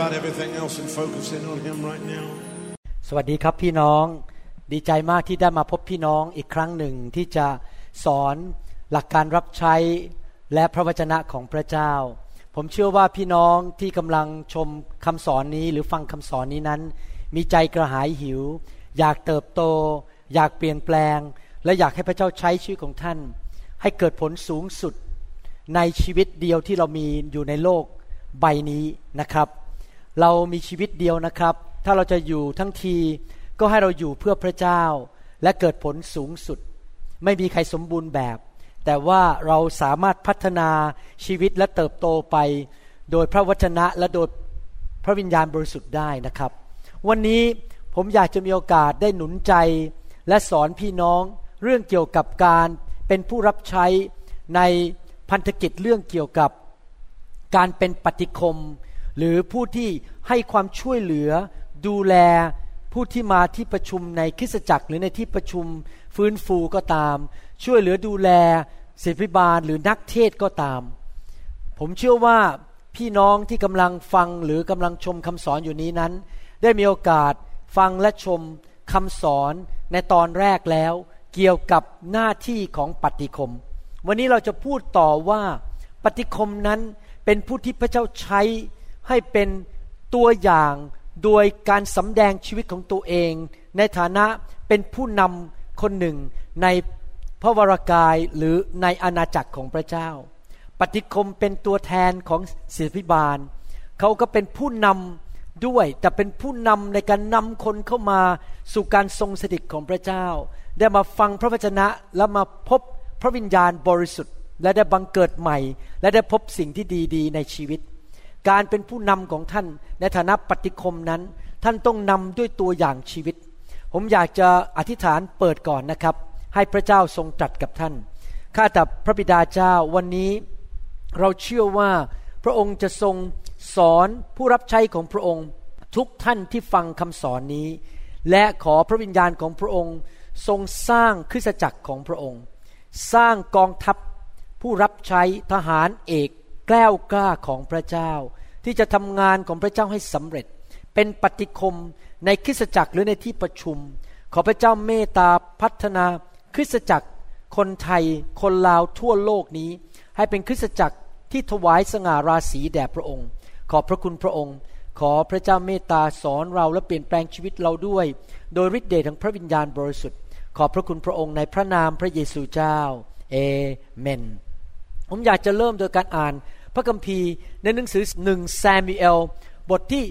about everything else and focus in on Him right now. สวัสดีครับพี่น้อง ดีใจมากที่ได้มาพบพี่น้องอีกครั้งหนึ่งที่จะสอนหลักการรับใช้และพระวจนะของพระเจ้า ผมเชื่อว่าพี่น้องที่กำลังชมคำสอนนี้หรือฟังคำสอนนี้นั้น มีใจกระหายหิว อยากเติบโต อยากเปลี่ยนแปลง และอยากให้พระเจ้าใช้ชีวิตของท่าน ให้เกิดผลสูงสุดในชีวิตเดียวที่เรามีอยู่ในโลกใบนี้นะครับ เรามีชีวิตเดียวนะครับ ถ้าเราจะอยู่ทั้งทีก็ให้เราอยู่เพื่อพระเจ้า และเกิดผลสูงสุด ไม่มีใครสมบูรณ์แบบ แต่ว่าเราสามารถพัฒนาชีวิตและเติบโตไป โดยพระวจนะและโดยพระวิญญาณบริสุทธิ์ได้นะครับ วันนี้ผมอยากจะมีโอกาสได้หนุนใจและสอนพี่น้องเรื่องเกี่ยวกับการเป็นผู้รับใช้ในพันธกิจเรื่องเกี่ยวกับการเป็นปฏิคม หรือผู้ที่ให้ความช่วยเหลือดูแลผู้ที่มาที่ประชุมในคริสตจักรหรือในที่ประชุมฟื้นฟูก็ตาม ช่วยเหลือดูแลศิษย์พิบาลหรือนักเทศก็ตาม ผมเชื่อว่าพี่น้องที่กำลังฟังหรือกำลังชมคำสอนอยู่นี้นั้น ได้มีโอกาสฟังและชมคำสอนในตอนแรกแล้ว เกี่ยวกับหน้าที่ของปฏิคม วันนี้เราจะพูดต่อว่าปฏิคมนั้นเป็นผู้ที่พระเจ้าใช้ ให้เป็นตัวอย่างโดยการสำแดงชีวิตของตัวเอง ในฐานะเป็นผู้นำคนหนึ่งในพระวรากายหรือในอาณาจักรของพระเจ้า ปฏิคมเป็นตัวแทนของศิษยพิบาล เขาก็เป็นผู้นำด้วย แต่เป็นผู้นำในการนำคนเข้ามาสู่การทรงสถิตของพระเจ้า ได้มาฟังพระวจนะแล้วมาพบพระวิญญาณบริสุทธิ์ และได้บังเกิดใหม่ และได้พบสิ่งที่ดี ๆ ในชีวิต การเป็นผู้นำของท่านในฐานะปฏิคมนั้น ท่านต้องนำด้วยตัวอย่างชีวิต ผมอยากจะอธิษฐานเปิดก่อนนะครับ ให้พระเจ้าทรงตรัสกับท่าน ข้าแต่พระบิดาเจ้าวันนี้เราเชื่อว่าพระองค์จะทรงสอนผู้รับใช้ของพระองค์ ทุกท่านที่ฟังคำสอนนี้ และขอพระวิญญาณของพระองค์ ทรงสร้างคริสตจักรของพระองค์ สร้างกองทัพผู้รับใช้ทหารเอก กล้วกล้าของพระเจ้า ที่จะทำงานของพระเจ้าให้สำเร็จ เป็นปฏิคมในคริสตจักรหรือในที่ประชุม ขอพระเจ้าเมตตาพัฒนาคริสตจักร คนไทย คนลาวทั่วโลกนี้ ให้เป็นคริสตจักรที่ถวายสง่าราศีแด่พระองค์ ขอบพระคุณพระองค์ ขอพระเจ้าเมตตาสอนเราและเปลี่ยนแปลงชีวิตเราด้วย โดยฤทธิ์เดชของพระวิญญาณบริสุทธิ์ ขอบพระคุณพระองค์ในพระนามพระเยซูเจ้าเอเมนผมอยากจะเริ่มโดยการอ่าน พระคัมภีร์ในหนังสือหนึ่งซามูเอลบทที่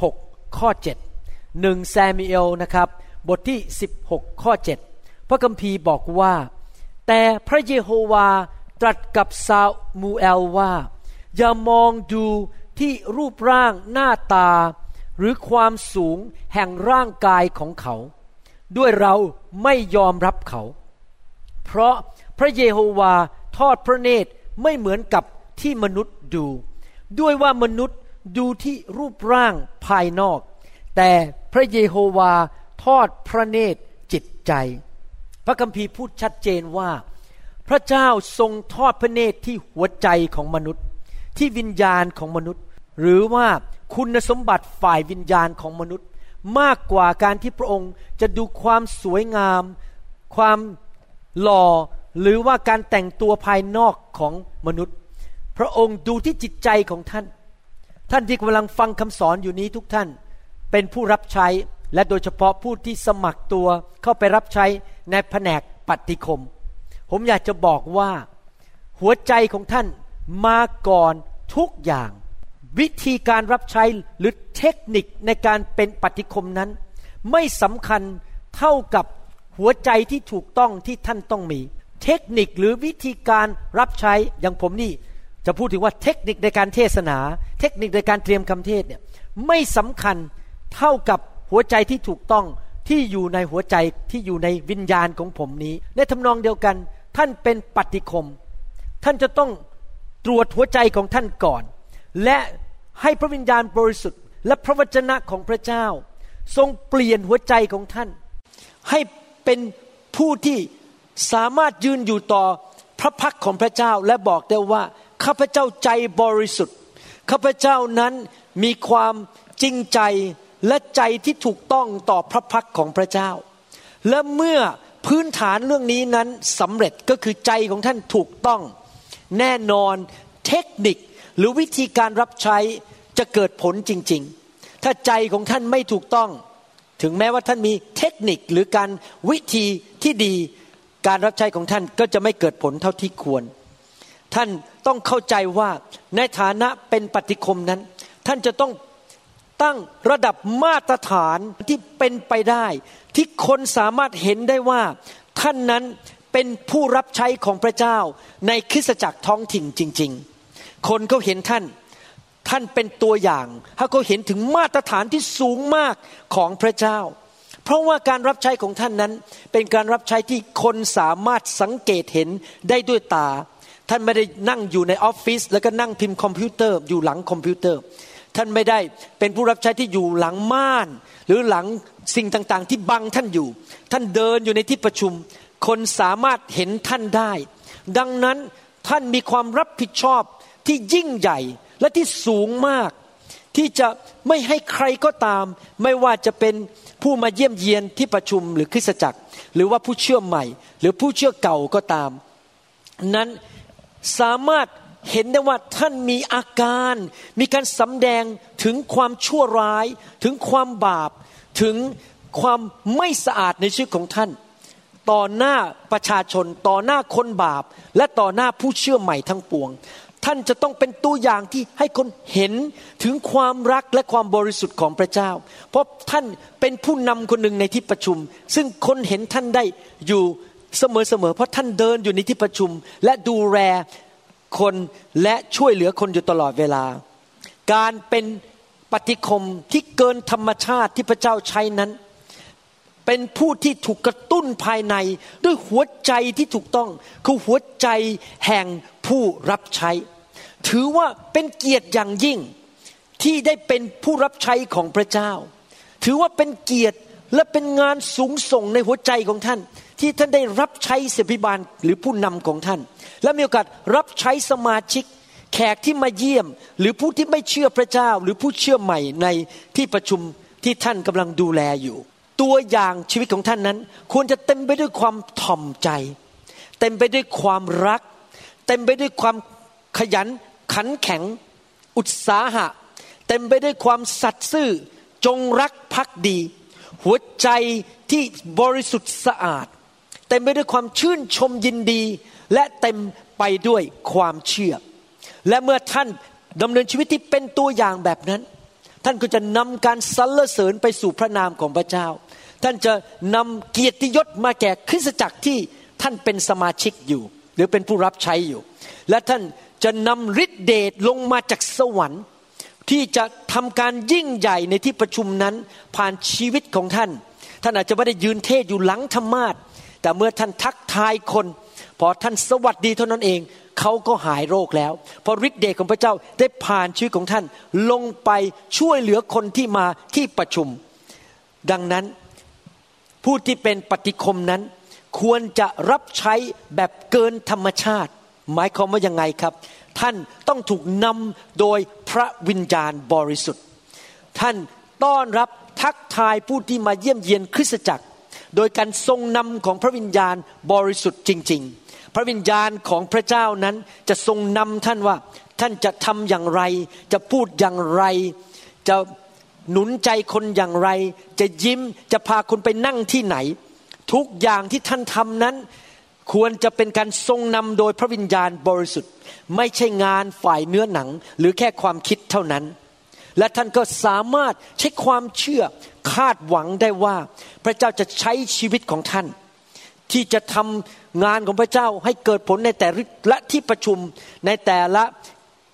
16 ข้อ7หนึ่งซามูเอลนะครับบทที่ 16 ข้อ 7 พระคัมภีร์บอกว่า แต่พระเยโฮวาตรัสกับซามูเอลว่า อย่ามองดูที่รูปร่างหน้าตา หรือความสูงแห่งร่างกายของเขา ด้วยเราไม่ยอมรับเขา เพราะพระเยโฮวาทอดพระเนตรไม่เหมือนกับ ที่มนุษย์ดู ด้วยว่ามนุษย์ดูที่รูปร่างภายนอก แต่พระเยโฮวาทอดพระเนตรจิตใจ พระคัมภีร์พูดชัดเจนว่า พระเจ้าทรงทอดพระเนตรที่หัวใจของมนุษย์ ที่วิญญาณของมนุษย์ หรือว่าคุณสมบัติฝ่ายวิญญาณของมนุษย์ มากกว่าการที่พระองค์จะดูความสวยงาม ความหล่อหรือว่าการแต่งตัวภายนอกของมนุษย์ พระองค์ดูที่จิตใจของท่าน ท่านที่กำลังฟังคำสอนอยู่นี้ทุกท่าน เป็นผู้รับใช้และโดยเฉพาะผู้ที่สมัครตัวเข้าไปรับใช้ในแผนกปฏิคม ผมอยากจะบอกว่า หัวใจของท่านมาก่อนทุกอย่าง วิธีการรับใช้หรือเทคนิคในการเป็นปฏิคมนั้น ไม่สำคัญเท่ากับหัวใจที่ถูกต้องที่ท่านต้องมี เทคนิคหรือวิธีการรับใช้อย่างผมนี่ จะพูดถึงว่าเทคนิคในการเทศนา เทคนิคในการเตรียมคำเทศเนี่ยไม่สำคัญเท่ากับหัวใจที่ถูกต้องที่อยู่ในหัวใจที่อยู่ในวิญญาณของผมนี้ ในทำนองเดียวกัน ท่านเป็นปฏิคม ท่านจะต้องตรวจหัวใจของท่านก่อน และให้พระวิญญาณบริสุทธิ์ และพระวจนะของพระเจ้า ทรงเปลี่ยนหัวใจของท่าน ให้เป็นผู้ที่สามารถยืนอยู่ต่อพระพักของพระเจ้าและบอกได้ว่า ข้าพเจ้าใจบริสุทธิ์ ข้าพเจ้านั้นมีความจริงใจและใจที่ถูกต้องต่อพระพักของพระเจ้า และเมื่อพื้นฐานเรื่องนี้นั้นสำเร็จก็คือใจของท่านถูกต้อง แน่นอนเทคนิคหรือวิธีการรับใช้จะเกิดผลจริง ๆ ถ้าใจของท่านไม่ถูกต้อง ถึงแม้ว่าท่านมีเทคนิคหรือการวิธีที่ดี การรับใช้ของท่านก็จะไม่เกิดผลเท่าที่ควร ท่าน ต้องเข้าใจว่าในฐานะเป็นปฏิคมนั้น ท่านจะต้องตั้งระดับมาตรฐานที่เป็นไปได้ ที่คนสามารถเห็นได้ว่า ท่านนั้นเป็นผู้รับใช้ของพระเจ้าในคริสตจักรท้องถิ่นจริง ๆ คนเขาเห็นท่านท่านเป็นตัวอย่างถ้าเขาเห็นถึงมาตรฐานที่สูงมากของพระเจ้า เพราะว่าการรับใช้ของท่านนั้น เป็นการรับใช้ที่คนสามารถสังเกตเห็นได้ด้วยตา ท่านไม่ได้นั่งอยู่ในออฟฟิศแล้วก็นั่งพิมพ์คอมพิวเตอร์อยู่หลังคอมพิวเตอร์ ท่านไม่ได้เป็นผู้รับใช้ที่อยู่หลังม่าน หรือหลังสิ่งต่างๆ ที่บังท่านอยู่ ท่านเดินอยู่ในที่ประชุม คนสามารถเห็นท่านได้ ดังนั้นท่านมีความรับผิดชอบที่ยิ่งใหญ่และที่สูงมาก ที่จะไม่ให้ใครก็ตาม ไม่ว่าจะเป็นผู้มาเยี่ยมเยียนที่ประชุมหรือคริสตจักร หรือว่าผู้เชื่อใหม่ หรือผู้เชื่อเก่าก็ตาม นั้น สามารถเห็นได้ว่าท่านมีอาการ มีการสำแดงถึงความชั่วร้าย ถึงความบาป ถึงความไม่สะอาดในชีวิตของท่าน ต่อหน้าประชาชน ต่อหน้าคนบาป และต่อหน้าผู้เชื่อใหม่ทั้งปวง ท่านจะต้องเป็นตัวอย่างที่ให้คนเห็นถึงความรักและความบริสุทธิ์ของพระเจ้า เพราะท่านเป็นผู้นำคนหนึ่งในที่ประชุม ซึ่งคนเห็นท่านได้อยู่ เสมอๆเพราะท่านเดินอยู่ในที่ประชุม และดูแลคนและช่วยเหลือคนอยู่ตลอดเวลา การเป็นปฏิคมที่เกินธรรมชาติที่พระเจ้าใช้นั้น เป็นผู้ที่ถูกกระตุ้นภายในด้วยหัวใจที่ถูกต้อง คือหัวใจแห่งผู้รับใช้ ถือว่าเป็นเกียรติอย่างยิ่งที่ได้เป็นผู้รับใช้ของพระเจ้า ถือว่าเป็นเกียรติและเป็นงานสูงส่งในหัวใจของท่าน ที่ท่านได้รับใช้เสพิบาลหรือผู้นำของท่าน และมีโอกาสรับใช้สมาชิก แขกที่มาเยี่ยม หรือผู้ที่ไม่เชื่อพระเจ้า หรือผู้เชื่อใหม่ในที่ประชุมที่ท่านกำลังดูแลอยู่ ตัวอย่างชีวิตของท่านนั้น ควรจะเต็มไปด้วยความถ่อมใจ เต็มไปด้วยความรัก เต็มไปด้วยความขยันขันแข็ง อุตสาหะ เต็มไปด้วยความสัตย์ซื่อจงรักภักดี หัวใจที่บริสุทธิ์สะอาด เต็มไปด้วยความชื่นชมยินดี และเต็มไปด้วยความเชื่อ และเมื่อท่านดำเนินชีวิตที่เป็นตัวอย่างแบบนั้น ท่านก็จะนำการสรรเสริญไปสู่พระนามของพระเจ้า ท่านจะนำเกียรติยศมาแก่คริสตจักรที่ท่านเป็นสมาชิกอยู่ หรือเป็นผู้รับใช้อยู่ และท่านจะนำฤทธิเดชลงมาจากสวรรค์ที่จะทำการยิ่งใหญ่ในที่ประชุมนั้นผ่านชีวิตของท่าน ท่านอาจจะไม่ได้ยืนเทศอยู่หลังธรรมาท แต่เมื่อท่านทักทายคน พอท่านสวัสดีเท่านั้นเอง เขาก็หายโรคแล้ว เพราะฤทธิ์เดชของพระเจ้าได้ผ่านชีวิตของท่านลงไปช่วยเหลือคนที่มาที่ประชุม ดังนั้นผู้ที่เป็นปฏิคมนั้น ควรจะรับใช้แบบเกินธรรมชาติ หมายความว่ายังไงครับ ท่านต้องถูกนำโดยพระวิญญาณบริสุทธิ์ ท่านต้อนรับทักทายผู้ที่มาเยี่ยมเยียนคริสตจักร โดยการทรงนำของพระวิญญาณบริสุทธิ์จริง ๆ พระวิญญาณของพระเจ้านั้นจะทรงนำท่านว่าท่านจะทำอย่างไร จะพูดอย่างไร จะหนุนใจคนอย่างไร จะยิ้มจะพาคนไปนั่งที่ไหน ทุกอย่างที่ท่านทำนั้น ควรจะเป็นการทรงนำโดยพระวิญญาณบริสุทธิ์ ไม่ใช่งานฝ่ายเนื้อหนัง หรือแค่ความคิดเท่านั้น และท่านก็สามารถใช้ความเชื่อคาดหวังได้ว่า พระเจ้าจะใช้ชีวิตของท่าน ที่จะทำงานของพระเจ้าให้เกิดผลในแต่ละที่ประชุมในแต่ละ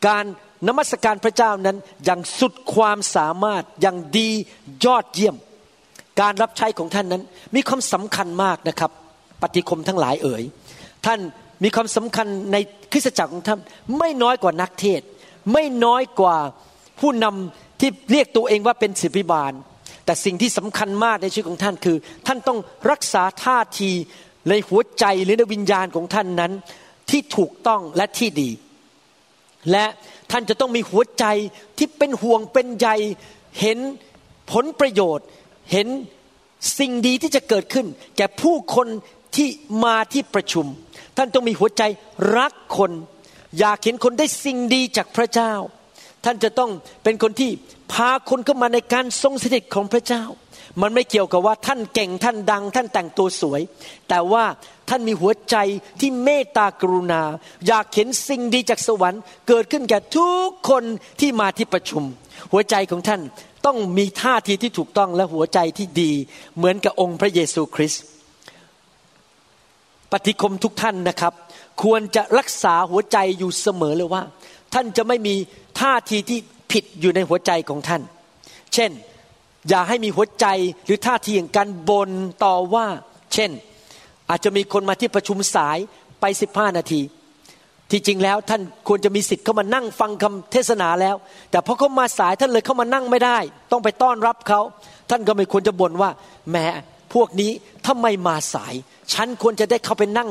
การนมัสการพระเจ้านั้นอย่างสุดความสามารถอย่างดียอดเยี่ยม การรับใช้ของท่านนั้น มีความสำคัญมากนะครับ ปฏิคมทั้งหลายเอ๋ยท่านมีความสำคัญในคริสตจักรของท่าน ไม่น้อยกว่านักเทศ ไม่น้อยกว่า ผู้นำที่เรียกตัวเองว่าเป็นศิบิบาล แต่สิ่งที่สำคัญมากในชีวิตของท่านคือ ท่านต้องรักษาท่าทีในหัวใจหรือในวิญญาณของท่านนั้น ที่ถูกต้องและที่ดี และท่านจะต้องมีหัวใจที่เป็นห่วงเป็นใยเห็นผลประโยชน์ เห็นสิ่งดีที่จะเกิดขึ้น แก่ผู้คนที่มาที่ประชุม ท่านต้องมีหัวใจรักคน อยากเห็นคนได้สิ่งดีจากพระเจ้า ท่านจะต้องเป็นคนที่พาคนเข้ามาในการทรงสถิตของพระเจ้า มันไม่เกี่ยวกับว่าท่านเก่งท่านดัง ท่านแต่งตัวสวย แต่ว่าท่านมีหัวใจที่เมตตากรุณา อยากเห็นสิ่งดีจากสวรรค์ เกิดขึ้นแก่ทุกคนที่มาที่ประชุม หัวใจของท่านต้องมีท่าทีที่ถูกต้องและหัวใจที่ดี เหมือนกับองค์พระเยซูคริสต์ปฏิคมทุกท่านนะครับ ควรจะรักษาหัวใจอยู่เสมอเลยว่า ท่านจะไม่มีท่าทีที่ผิดอยู่ในหัวใจของท่าน เช่น อย่าให้มีหัวใจหรือท่าทีอย่างการบนต่อว่า เช่น อาจจะมีคนมาที่ประชุมสายไปสิบห้านาที ที่จริงแล้วท่านควรจะมีสิทธิ์เข้ามานั่งฟังคำเทศนาแล้ว แต่พอเขามาสายท่านเลยเข้ามานั่งไม่ได้ ต้องไปต้อนรับเขา ท่านก็ไม่ควรจะบ่นว่าแหมพวกนี้ทำไมมาสาย ฉันควรจะได้เข้าไปนั่ง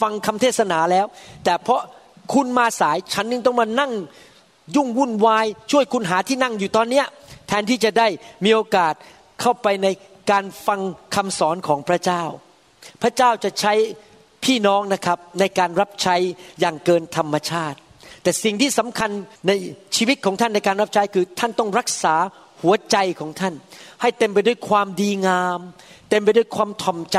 ฟังคำเทศนาแล้ว แต่เพราะ คุณมาสายฉันยังต้องมานั่งยุ่งวุ่นวาย ช่วยคุณหาที่นั่งอยู่ตอนเนี้ยแทนที่จะได้มีโอกาสเข้าไปในการฟังคำสอนของพระเจ้า พระเจ้าจะใช้พี่น้องนะครับในการรับใช้อย่างเกินธรรมชาติ แต่สิ่งที่สำคัญในชีวิตของท่านในการรับใช้คือท่านต้องรักษาหัวใจของท่าน ให้เต็มไปด้วยความดีงาม เต็มไปด้วยความถ่อมใจ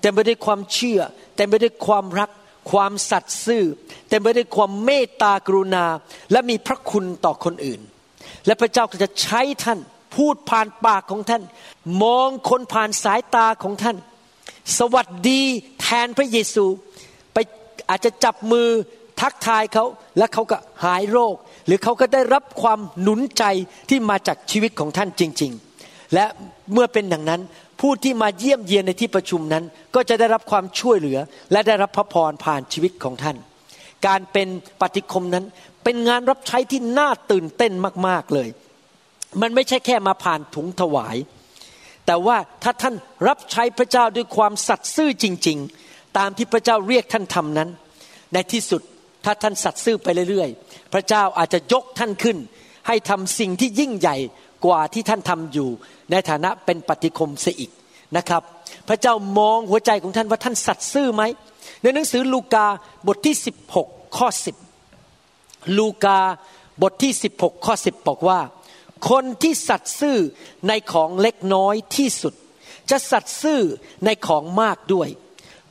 เต็มไปด้วยความเชื่อ เต็มไปด้วยความรัก ความสัตย์ซื่อเต็มไปด้วยความเมตตากรุณา และมีพระคุณต่อคนอื่น และพระเจ้าก็จะใช้ท่านพูดผ่านปากของท่าน มองคนผ่านสายตาของท่าน สวัสดีแทนพระเยซู ไปอาจจะจับมือทักทายเขาและเขาก็หายโรค หรือเขาก็ได้รับความหนุนใจที่มาจากชีวิตของท่านจริง ๆ และเมื่อเป็นอย่างนั้น ผู้ที่มาเยี่ยมเยียนในที่ประชุมนั้น ก็จะได้รับความช่วยเหลือ และได้รับพระพรผ่านชีวิตของท่าน การเป็นปฏิคมนั้นเป็นงานรับใช้ที่น่าตื่นเต้นมาก ๆเลย มันไม่ใช่แค่มาผ่านถุงถวาย แต่ว่าถ้าท่านรับใช้พระเจ้าด้วยความสัตย์ซื่อจริง ๆ ตามที่พระเจ้าเรียกท่านทำนั้น ในที่สุดถ้าท่านสัตย์ซื่อไปเรื่อยๆ พระเจ้าอาจจะยกท่านขึ้น ให้ทำสิ่งที่ยิ่งใหญ่ กว่าที่ท่านทำอยู่ ในฐานะเป็นปฏิคมเสียอีกนะครับ พระเจ้ามองหัวใจของท่านว่าท่านสัตย์ซื่อไหม ในหนังสือลูกาบทที่ 16 ข้อ 10 ลูกาบทที่ 16 ข้อ 10 บอกว่า คนที่สัตย์ซื่อในของเล็กน้อยที่สุด จะสัตย์ซื่อในของมากด้วย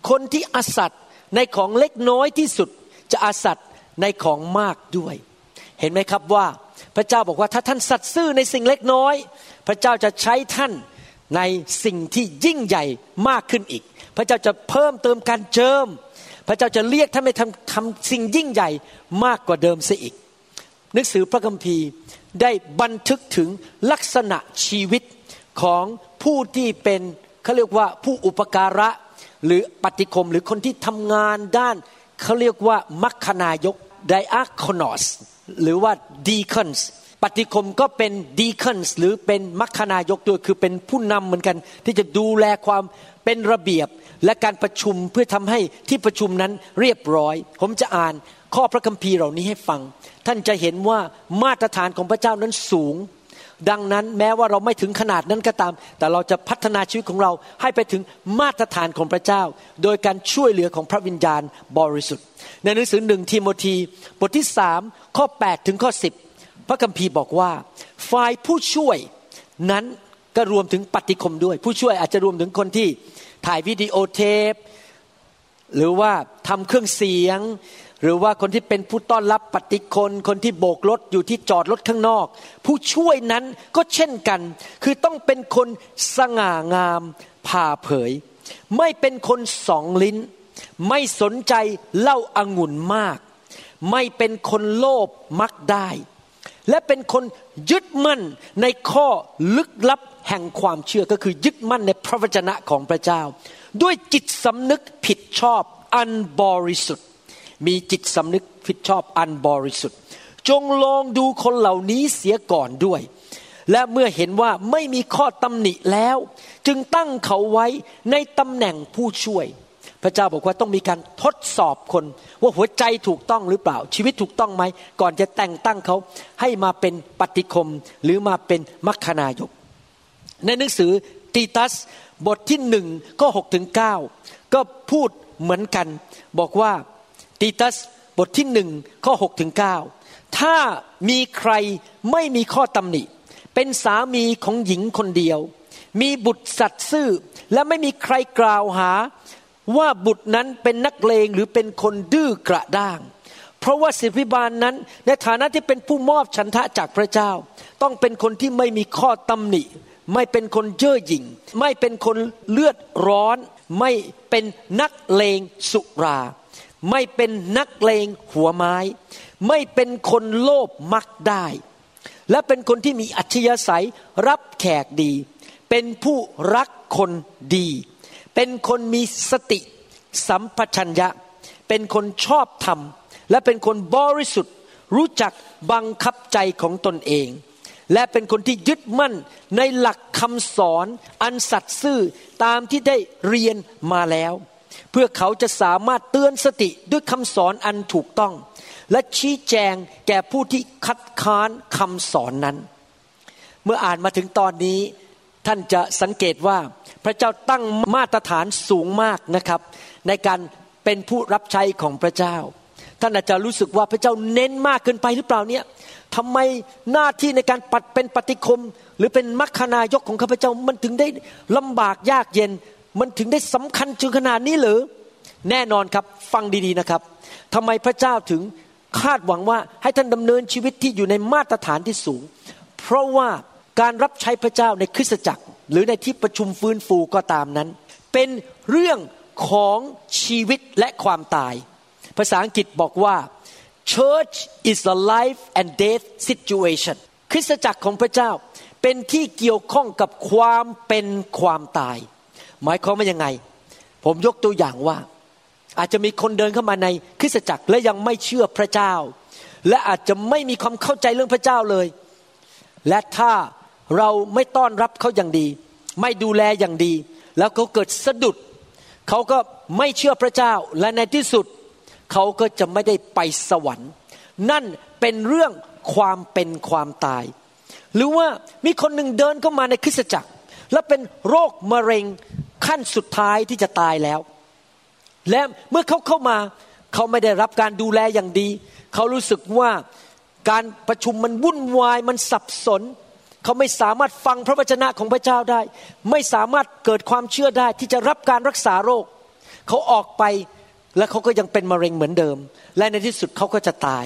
คนที่อสัตย์ในของเล็กน้อยที่สุด จะอาสัตย์ในของมากด้วย เห็นไหมครับว่า พระเจ้าบอกว่าถ้าท่านสัตย์ซื่อในสิ่งเล็กน้อย พระเจ้าจะใช้ท่านในสิ่งที่ยิ่งใหญ่มากขึ้นอีก พระเจ้าจะเพิ่มเติมการเจิม พระเจ้าจะเรียกท่านไปทำทำสิ่งยิ่งใหญ่มากกว่าเดิมเสียอีก หนังสือพระคัมภีร์ได้บันทึกถึงลักษณะชีวิตของผู้ที่เป็นเขาเรียกว่าผู้อุปการะหรือปฏิคมหรือคนที่ทำงานด้านเขาเรียกว่ามัคนายก diakonos หรือว่า deacons ปฏิคมก็เป็น deacons หรือเป็นมัคนายกด้วยคือเป็นผู้นำเหมือนกัน ที่จะดูแลความเป็นระเบียบและการประชุมเพื่อทำให้ที่ประชุมนั้นเรียบร้อย ผมจะอ่านข้อพระคัมภีร์เหล่านี้ให้ฟัง ท่านจะเห็นว่ามาตรฐานของพระเจ้านั้นสูง ดังนั้นแม้ว่าเราไม่ถึงขนาดนั้นก็ตาม แต่เราจะพัฒนาชีวิตของเราให้ไปถึงมาตรฐานของพระเจ้า โดยการช่วยเหลือของพระวิญญาณบริสุทธิ์ ในหนังสือหนึ่งทีโมธีบทที่สามข้อ8ถึงข้อ10 พระคัมภีร์บอกว่า ฝ่ายผู้ช่วยนั้นก็รวมถึงปฏิคมด้วย ผู้ช่วยอาจจะรวมถึงคนที่ถ่ายวิดีโอเทป หรือว่าทำเครื่องเสียง หรือว่าคนที่เป็นผู้ต้อนรับปฏิคน คนที่โบกรถอยู่ที่จอดรถข้างนอก ผู้ช่วยนั้นก็เช่นกัน คือต้องเป็นคนสง่างามผ่าเผย ไม่เป็นคนสองลิ้น ไม่สนใจเล่าอางุ่นมาก ไม่เป็นคนโลภมักได้ และเป็นคนยึดมั่นในข้อลึกลับแห่งความเชื่อก็คือยึดมั่นในพระวจนะของพระเจ้า ด้วยจิตสำนึกผิดชอบอันบริสุทธิ มีจิตสำนึกผิดชอบอันบริสุทธิ์ จงลองดูคนเหล่านี้เสียก่อนด้วย และเมื่อเห็นว่าไม่มีข้อตำหนิแล้ว จึงตั้งเขาไว้ในตำแหน่งผู้ช่วย พระเจ้าบอกว่าต้องมีการทดสอบคน ว่าหัวใจถูกต้องหรือเปล่า ชีวิตถูกต้องไหม ก่อนจะแต่งตั้งเขาให้มาเป็นปฏิคมหรือมาเป็นมัคคณายก ในหนังสือตีตัสบทที่หนึ่งก็หกถึงเก้าก็พูดเหมือนกัน บอกว่า ตีตัสบทที่หนึ่งข้อหกถึงเก้าถ้ามีใครไม่มีข้อตำหนิ เป็นสามีของหญิงคนเดียว มีบุตรสัตซ์ซื่อ และไม่มีใครกล่าวหา ว่าบุตรนั้นเป็นนักเลงหรือเป็นคนดื้อกระด้าง เพราะว่าศิริบาลนั้นในฐานะที่เป็นผู้มอบชันทะจากพระเจ้า ต้องเป็นคนที่ไม่มีข้อตำหนิ ไม่เป็นคนเย่อหยิ่ง ไม่เป็นคนเลือดร้อน ไม่เป็นนักเลงสุรา ไม่เป็นนักเลงหัวไม้ ไม่เป็นคนโลภมักได้ และเป็นคนที่มีอัธยาศัยรับแขกดี เป็นผู้รักคนดี เป็นคนมีสติสัมปชัญญะ เป็นคนชอบธรรม และเป็นคนบริสุทธิ์รู้จักบังคับใจของตนเอง และเป็นคนที่ยึดมั่นในหลักคำสอนอันสัตย์ซื่อตามที่ได้เรียนมาแล้ว เพื่อเขาจะสามารถเตือนสติด้วยคำสอนอันถูกต้อง และชี้แจงแก่ผู้ที่คัดค้านคำสอนนั้น เมื่ออ่านมาถึงตอนนี้ท่านจะสังเกตว่าพระเจ้าตั้งมาตรฐานสูงมากนะครับ ในการเป็นผู้รับใช้ของพระเจ้า ท่านอาจจะรู้สึกว่าพระเจ้าเน้นมากเกินไปหรือเปล่าเนี่ยทำไมหน้าที่ในการปัดเป็นปฏิคม หรือเป็นมัคคณายกของข้าพเจ้ามันถึงได้ลำบากยากเย็น มันถึงได้สำคัญจนขนาดนี้หรือ แน่นอนครับฟังดีๆนะครับทำไมพระเจ้าถึงคาดหวังว่าให้ท่านดำเนินชีวิตที่อยู่ในมาตรฐานที่สูง เพราะว่าการรับใช้พระเจ้าในคริสตจักร หรือในที่ประชุมฟื้นฟูก็ตามนั้น เป็นเรื่องของชีวิตและความตาย ภาษาอังกฤษบอกว่า church is a life and death situation คริสตจักรของพระเจ้าเป็นที่เกี่ยวข้องกับความเป็นความตาย หมายความว่ายังไง ผมยกตัวอย่างว่า อาจจะมีคนเดินเข้ามาในคริสตจักรและยังไม่เชื่อพระเจ้า และอาจจะไม่มีความเข้าใจเรื่องพระเจ้าเลย และถ้าเราไม่ต้อนรับเขาอย่างดี ไม่ดูแลอย่างดี แล้วเขาเกิดสะดุด เขาก็ไม่เชื่อพระเจ้าและในที่สุด เขาก็จะไม่ได้ไปสวรรค์ นั่นเป็นเรื่องความเป็นความตาย หรือว่ามีคนหนึ่งเดินเข้ามาในคริสตจักร และเป็นโรคมะเร็ง ขั้นสุดท้ายที่จะตายแล้ว และเมื่อเขาเข้ามาเขาไม่ได้รับการดูแลอย่างดี เขารู้สึกว่าการประชุมมันวุ่นวายมันสับสน เขาไม่สามารถฟังพระวจนะของพระเจ้าได้ ไม่สามารถเกิดความเชื่อได้ที่จะรับการรักษาโรค เขาออกไปและเขาก็ยังเป็นมะเร็งเหมือนเดิม และในที่สุดเขาก็จะตาย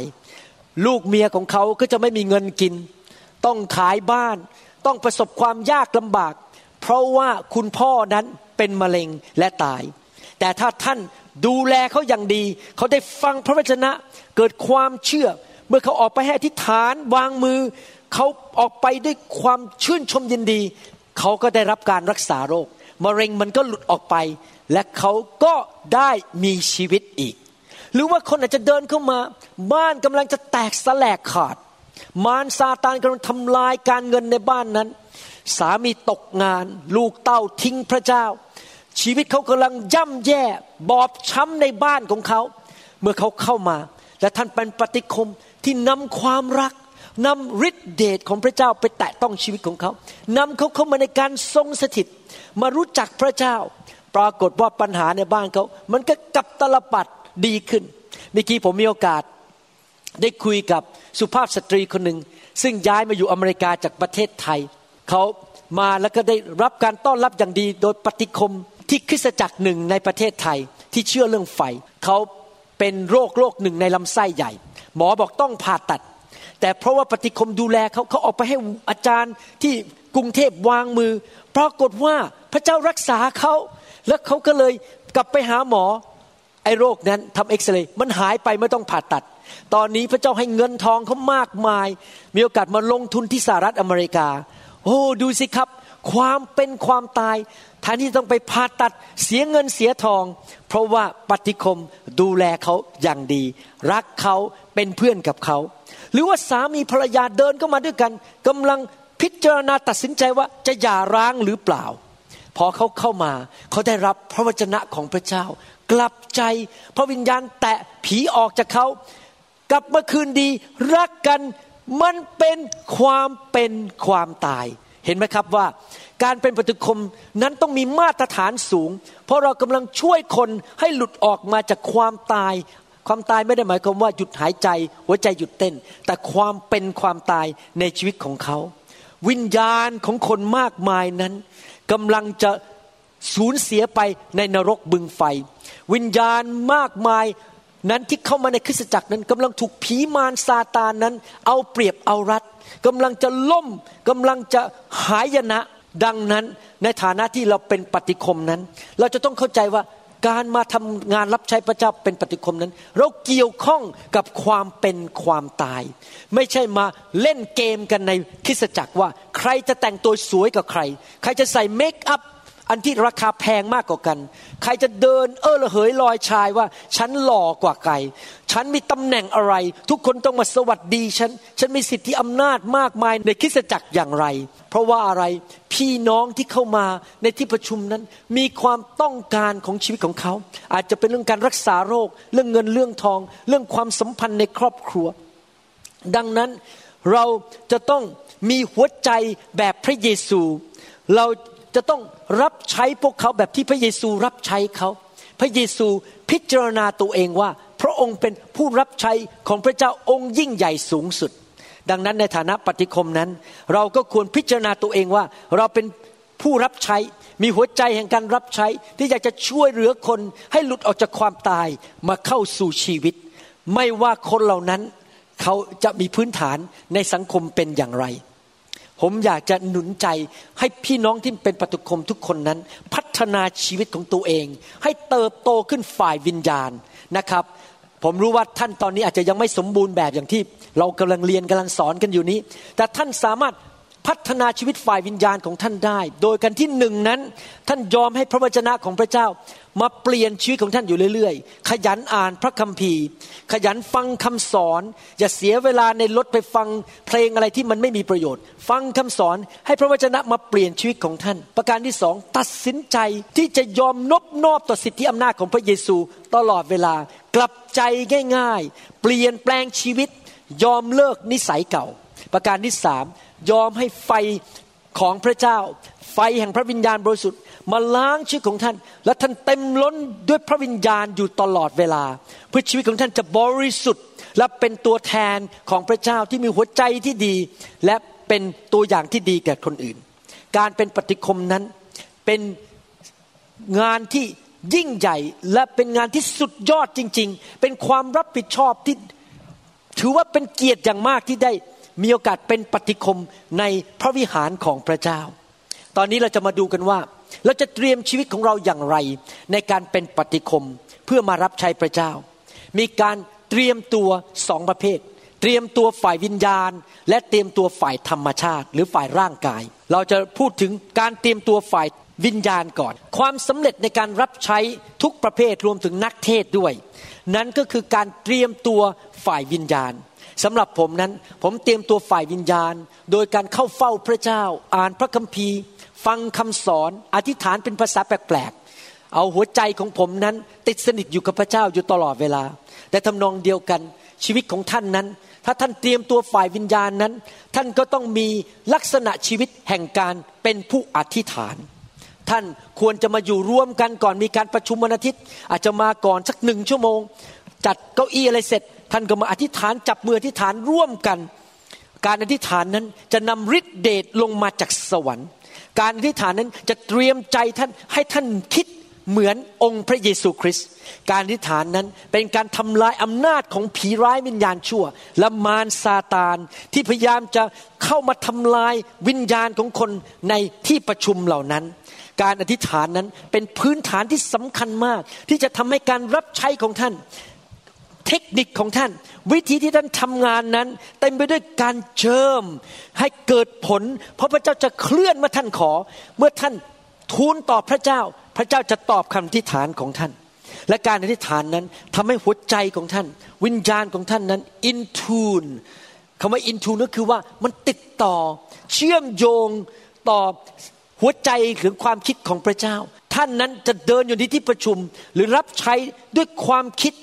ลูกเมียของเขาก็จะไม่มีเงินกิน ต้องขายบ้าน ต้องประสบความยากลำบาก เพราะว่าคุณพ่อนั้นเป็นมะเร็งและตาย แต่ถ้าท่านดูแลเขาอย่างดี เขาได้ฟังพระวจนะ เกิดความเชื่อ เมื่อเขาออกไปให้อธิษฐานวางมือ เขาออกไปด้วยความชื่นชมยินดี เขาก็ได้รับการรักษาโรค มะเร็งมันก็หลุดออกไป และเขาก็ได้มีชีวิตอีก หรือว่าคนอาจจะเดินเข้ามา บ้านกำลังจะแตกสลกขาด มารซาตานกำลังทำลายการเงินในบ้านนั้น สามีตกงาน ลูกเต้าทิ้งพระเจ้า ชีวิตเขากำลังย่ำแย่บอบช้ำในบ้านของเขา เมื่อเขาเข้ามา และท่านเป็นปฏิคมที่นำความรักนำฤทธิเดชของพระเจ้าไปแตะต้องชีวิตของเขานำเขาเข้ามาในการทรงสถิต มารู้จักพระเจ้า ปรากฏว่าปัญหาในบ้านเขา มันก็กลับตลปัดดีขึ้นเมื่อกี้ผมมีโอกาส ได้คุยกับสุภาพสตรีคนหนึ่งซึ่งย้ายมาอยู่อเมริกาจากประเทศไทย เขามาแล้วก็ได้รับการต้อนรับอย่างดีโดยปฏิคมที่คริสตจักรหนึ่งในประเทศไทยที่เชื่อเรื่องไฟเขาเป็นโรคโรคหนึ่งในลำไส้ใหญ่ หมอบอกต้องผ่าตัด แต่เพราะว่าปฏิคมดูแลเขาเขาออกไปให้อาจารย์ที่กรุงเทพวางมือ ปรากฏว่าพระเจ้ารักษาเขาแล้วเขาก็เลยกลับไปหาหมอไอ้โรคนั้นทำเอ็กซเรย์มันหายไปไม่ต้องผ่าตัด ตอนนี้พระเจ้าให้เงินทองเขามากมาย มีโอกาสมาลงทุนที่สหรัฐอเมริกา โอ้ดูสิครับ ความเป็นความตายแทนที่ต้องไปผ่าตัดเสียเงินเสียทอง เพราะว่าปฏิคมดูแลเขาอย่างดี รักเขาเป็นเพื่อนกับเขา หรือว่าสามีภรรยาเดินเข้ามาด้วยกันกำลังพิจารณาตัดสินใจว่าจะหย่าร้างหรือเปล่า พอเขาเข้ามา เขาได้รับพระวจนะของพระเจ้า กลับใจพระวิญญาณแตะผีออกจากเขา กลับมาคืนดี รักกัน มันเป็นความเป็นความตาย เห็นไหมครับว่า การเป็นปฏิคมนั้นต้องมีมาตรฐานสูง เพราะเรากำลังช่วยคนให้หลุดออกมาจากความตาย ความตายไม่ได้หมายความว่าหยุดหายใจ หัวใจหยุดเต้น แต่ความเป็นความตายในชีวิตของเขา วิญญาณของคนมากมายนั้นกำลังจะสูญเสียไปในนรกบึงไฟ วิญญาณมากมาย นั้นที่เข้ามาในคริสตจักรนั้นกำลังถูกผีมารซาตานนั้น เอาเปรียบเอารัดกำลังจะล่มกำลังจะหายนะดังนั้นในฐานะที่เราเป็นปฏิคมนั้น เราจะต้องเข้าใจว่าการมาทำงานรับใช้พระเจ้าเป็นปฏิคมนั้น เราเกี่ยวข้องกับความเป็นความตาย ไม่ใช่มาเล่นเกมกันในคริสตจักรว่า ใครจะแต่งตัวสวยกับใคร ใครจะใส่เมคอัพ อันที่ราคาแพงมากกว่ากัน ใครจะเดินเออระเหยลอยชายว่า ฉันหล่อกว่าใคร ฉันมีตำแหน่งอะไร ทุกคนต้องมาสวัสดีฉัน ฉันมีสิทธิอำนาจมากมายในคริสตจักรอย่างไร เพราะว่าอะไร พี่น้องที่เข้ามาในที่ประชุมนั้น มีความต้องการของชีวิตของเขา อาจจะเป็นเรื่องการรักษาโรค เรื่องเงินเรื่องทอง เรื่องความสัมพันธ์ในครอบครัว ดังนั้นเราจะต้องมีหัวใจแบบพระเยซู เรา จะต้องรับใช้พวกเขาแบบที่พระเยซูรับใช้เขา พระเยซูพิจารณาตัวเองว่า พระองค์เป็นผู้รับใช้ของพระเจ้าองค์ยิ่งใหญ่สูงสุด ดังนั้นในฐานะปฏิคมนั้น เราก็ควรพิจารณาตัวเองว่า เราเป็นผู้รับใช้มีหัวใจแห่งการรับใช้ที่อยากจะช่วยเหลือคนให้หลุดออกจากความตายมาเข้าสู่ชีวิต ไม่ว่าคนเหล่านั้น เขาจะมีพื้นฐานในสังคมเป็นอย่างไร ผมอยากจะหนุนใจให้พี่น้องที่เป็นปฏิคมทุกคนนั้น พัฒนาชีวิตของตัวเอง ให้เติบโตขึ้นฝ่ายวิญญาณนะครับ ผมรู้ว่าท่านตอนนี้อาจจะยังไม่สมบูรณ์แบบอย่างที่เรากำลังเรียนกำลังสอนกันอยู่นี้ แต่ท่านสามารถ พัฒนาชีวิตฝ่ายวิญญาณของท่านได้ โดยกันที่หนึ่งนั้น ท่านยอมให้พระวจนะของพระเจ้า มาเปลี่ยนชีวิตของท่านอยู่เรื่อย ๆ ขยันอ่านพระคัมภีร์ ขยันฟังคำสอน อย่าเสียเวลาในรถไปฟังเพลงอะไรที่มันไม่มีประโยชน์ ฟังคำสอนให้พระวจนะมาเปลี่ยนชีวิตของท่าน ประการที่สองตัดสินใจที่จะยอมนบนอบต่อสิทธิอำนาจของพระเยซูตลอดเวลากลับใจง่าย ๆ เปลี่ยนแปลงชีวิต ยอมเลิกนิสัยเก่า ประการที่สาม ยอมให้ไฟของพระเจ้า ไฟแห่งพระวิญญาณบริสุทธิ์มาล้างชีวิตของท่าน และท่านเต็มล้นด้วยพระวิญญาณอยู่ตลอดเวลา เพื่อชีวิตของท่านจะบริสุทธิ์ และเป็นตัวแทนของพระเจ้าที่มีหัวใจที่ดี และเป็นตัวอย่างที่ดีแก่คนอื่น การเป็นปฏิคมนั้นเป็นงานที่ยิ่งใหญ่และเป็นงานที่สุดยอดจริง ๆ เป็นความรับผิดชอบที่ถือว่าเป็นเกียรติอย่างมากที่ได้ มีโอกาสเป็นปฏิคมในพระวิหารของพระเจ้า ตอนนี้เราจะมาดูกันว่า เราจะเตรียมชีวิตของเราอย่างไร ในการเป็นปฏิคมเพื่อมารับใช้พระเจ้า มีการเตรียมตัวสองประเภท เตรียมตัวฝ่ายวิญญาณ และเตรียมตัวฝ่ายธรรมชาติ หรือฝ่ายร่างกาย เราจะพูดถึงการเตรียมตัวฝ่ายวิญญาณก่อน ความสำเร็จในการรับใช้ทุกประเภทรวมถึงนักเทศด้วย นั้นก็คือการเตรียมตัวฝ่ายวิญญาณ สำหรับผมนั้น ผมเตรียมตัวฝ่ายวิญญาณ โดยการเข้าเฝ้าพระเจ้า อ่านพระคัมภีร์ ฟังคำสอน อธิษฐานเป็นภาษาแปลกๆ เอาหัวใจของผมนั้น ติดสนิทอยู่กับพระเจ้าอยู่ตลอดเวลา แต่ทำนองเดียวกันชีวิตของท่านนั้น ถ้าท่านเตรียมตัวฝ่ายวิญญาณนั้น ท่านก็ต้องมีลักษณะชีวิตแห่งการเป็นผู้อธิษฐานท่านควรจะมาอยู่ร่วมกันก่อนมีการประชุมวันอาทิตย์ อาจจะมาก่อนสักหนึ่งชั่วโมง จัดเก้าอี้อะไรเสร็จ ท่านก็มาอธิษฐานจับมืออธิษฐานร่วมกัน การอธิษฐานนั้นจะนำฤทธิเดชลงมาจากสวรรค์ การอธิษฐานนั้นจะเตรียมใจท่านให้ท่านคิดเหมือนองค์พระเยซูคริสต์การอธิษฐานนั้นเป็นการทำลายอำนาจของผีร้ายวิญญาณชั่ว และมารซาตานที่พยายามจะเข้ามาทำลายวิญญาณของคนในที่ประชุมเหล่านั้น การอธิษฐานนั้นเป็นพื้นฐานที่สำคัญมาก ที่จะทำให้การรับใช้ของท่าน เทคนิคของท่าน วิธีที่ท่านทำงานนั้น เต็มไปด้วยการเจิมให้เกิดผล เพราะพระเจ้าจะเคลื่อนเมื่อท่านขอ เมื่อท่านทูลต่อพระเจ้า พระเจ้าจะตอบคำอธิษฐานของท่าน และการอธิษฐานนั้นทำให้หัวใจของท่าน วิญญาณของท่านนั้นอินทูนคำว่าอินทูนก็คือว่ามันติดต่อ เชื่อมโยงต่อหัวใจหรือความคิดของพระเจ้า ท่านนั้นจะเดินอยู่ในที่ประชุม หรือรับใช้ด้วยความคิด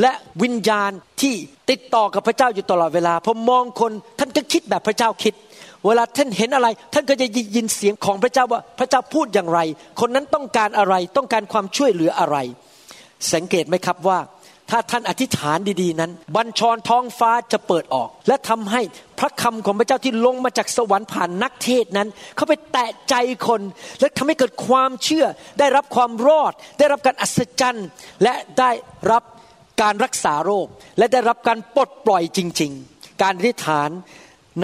และวิญญาณที่ติดต่อกับพระเจ้าอยู่ตลอดเวลาพอมองคนท่านก็คิดแบบพระเจ้าคิด เวลาท่านเห็นอะไร ท่านก็จะยินเสียงของพระเจ้าว่าพระเจ้าพูดอย่างไร คนนั้นต้องการอะไรต้องการความช่วยเหลืออะไร สังเกตไหมครับว่า ถ้าท่านอธิษฐานดีๆนั้น บัญชรท้องฟ้าจะเปิดออก และทำให้พระคำของพระเจ้าที่ลงมาจากสวรรค์ผ่านนักเทศนั้น เขาไปแตะใจคน และทำให้เกิดความเชื่อ ได้รับความรอด ได้รับการอัศจรรย์ และได้รับ การรักษาโรคและได้รับการปลดปล่อยจริง ๆ การอธิษฐาน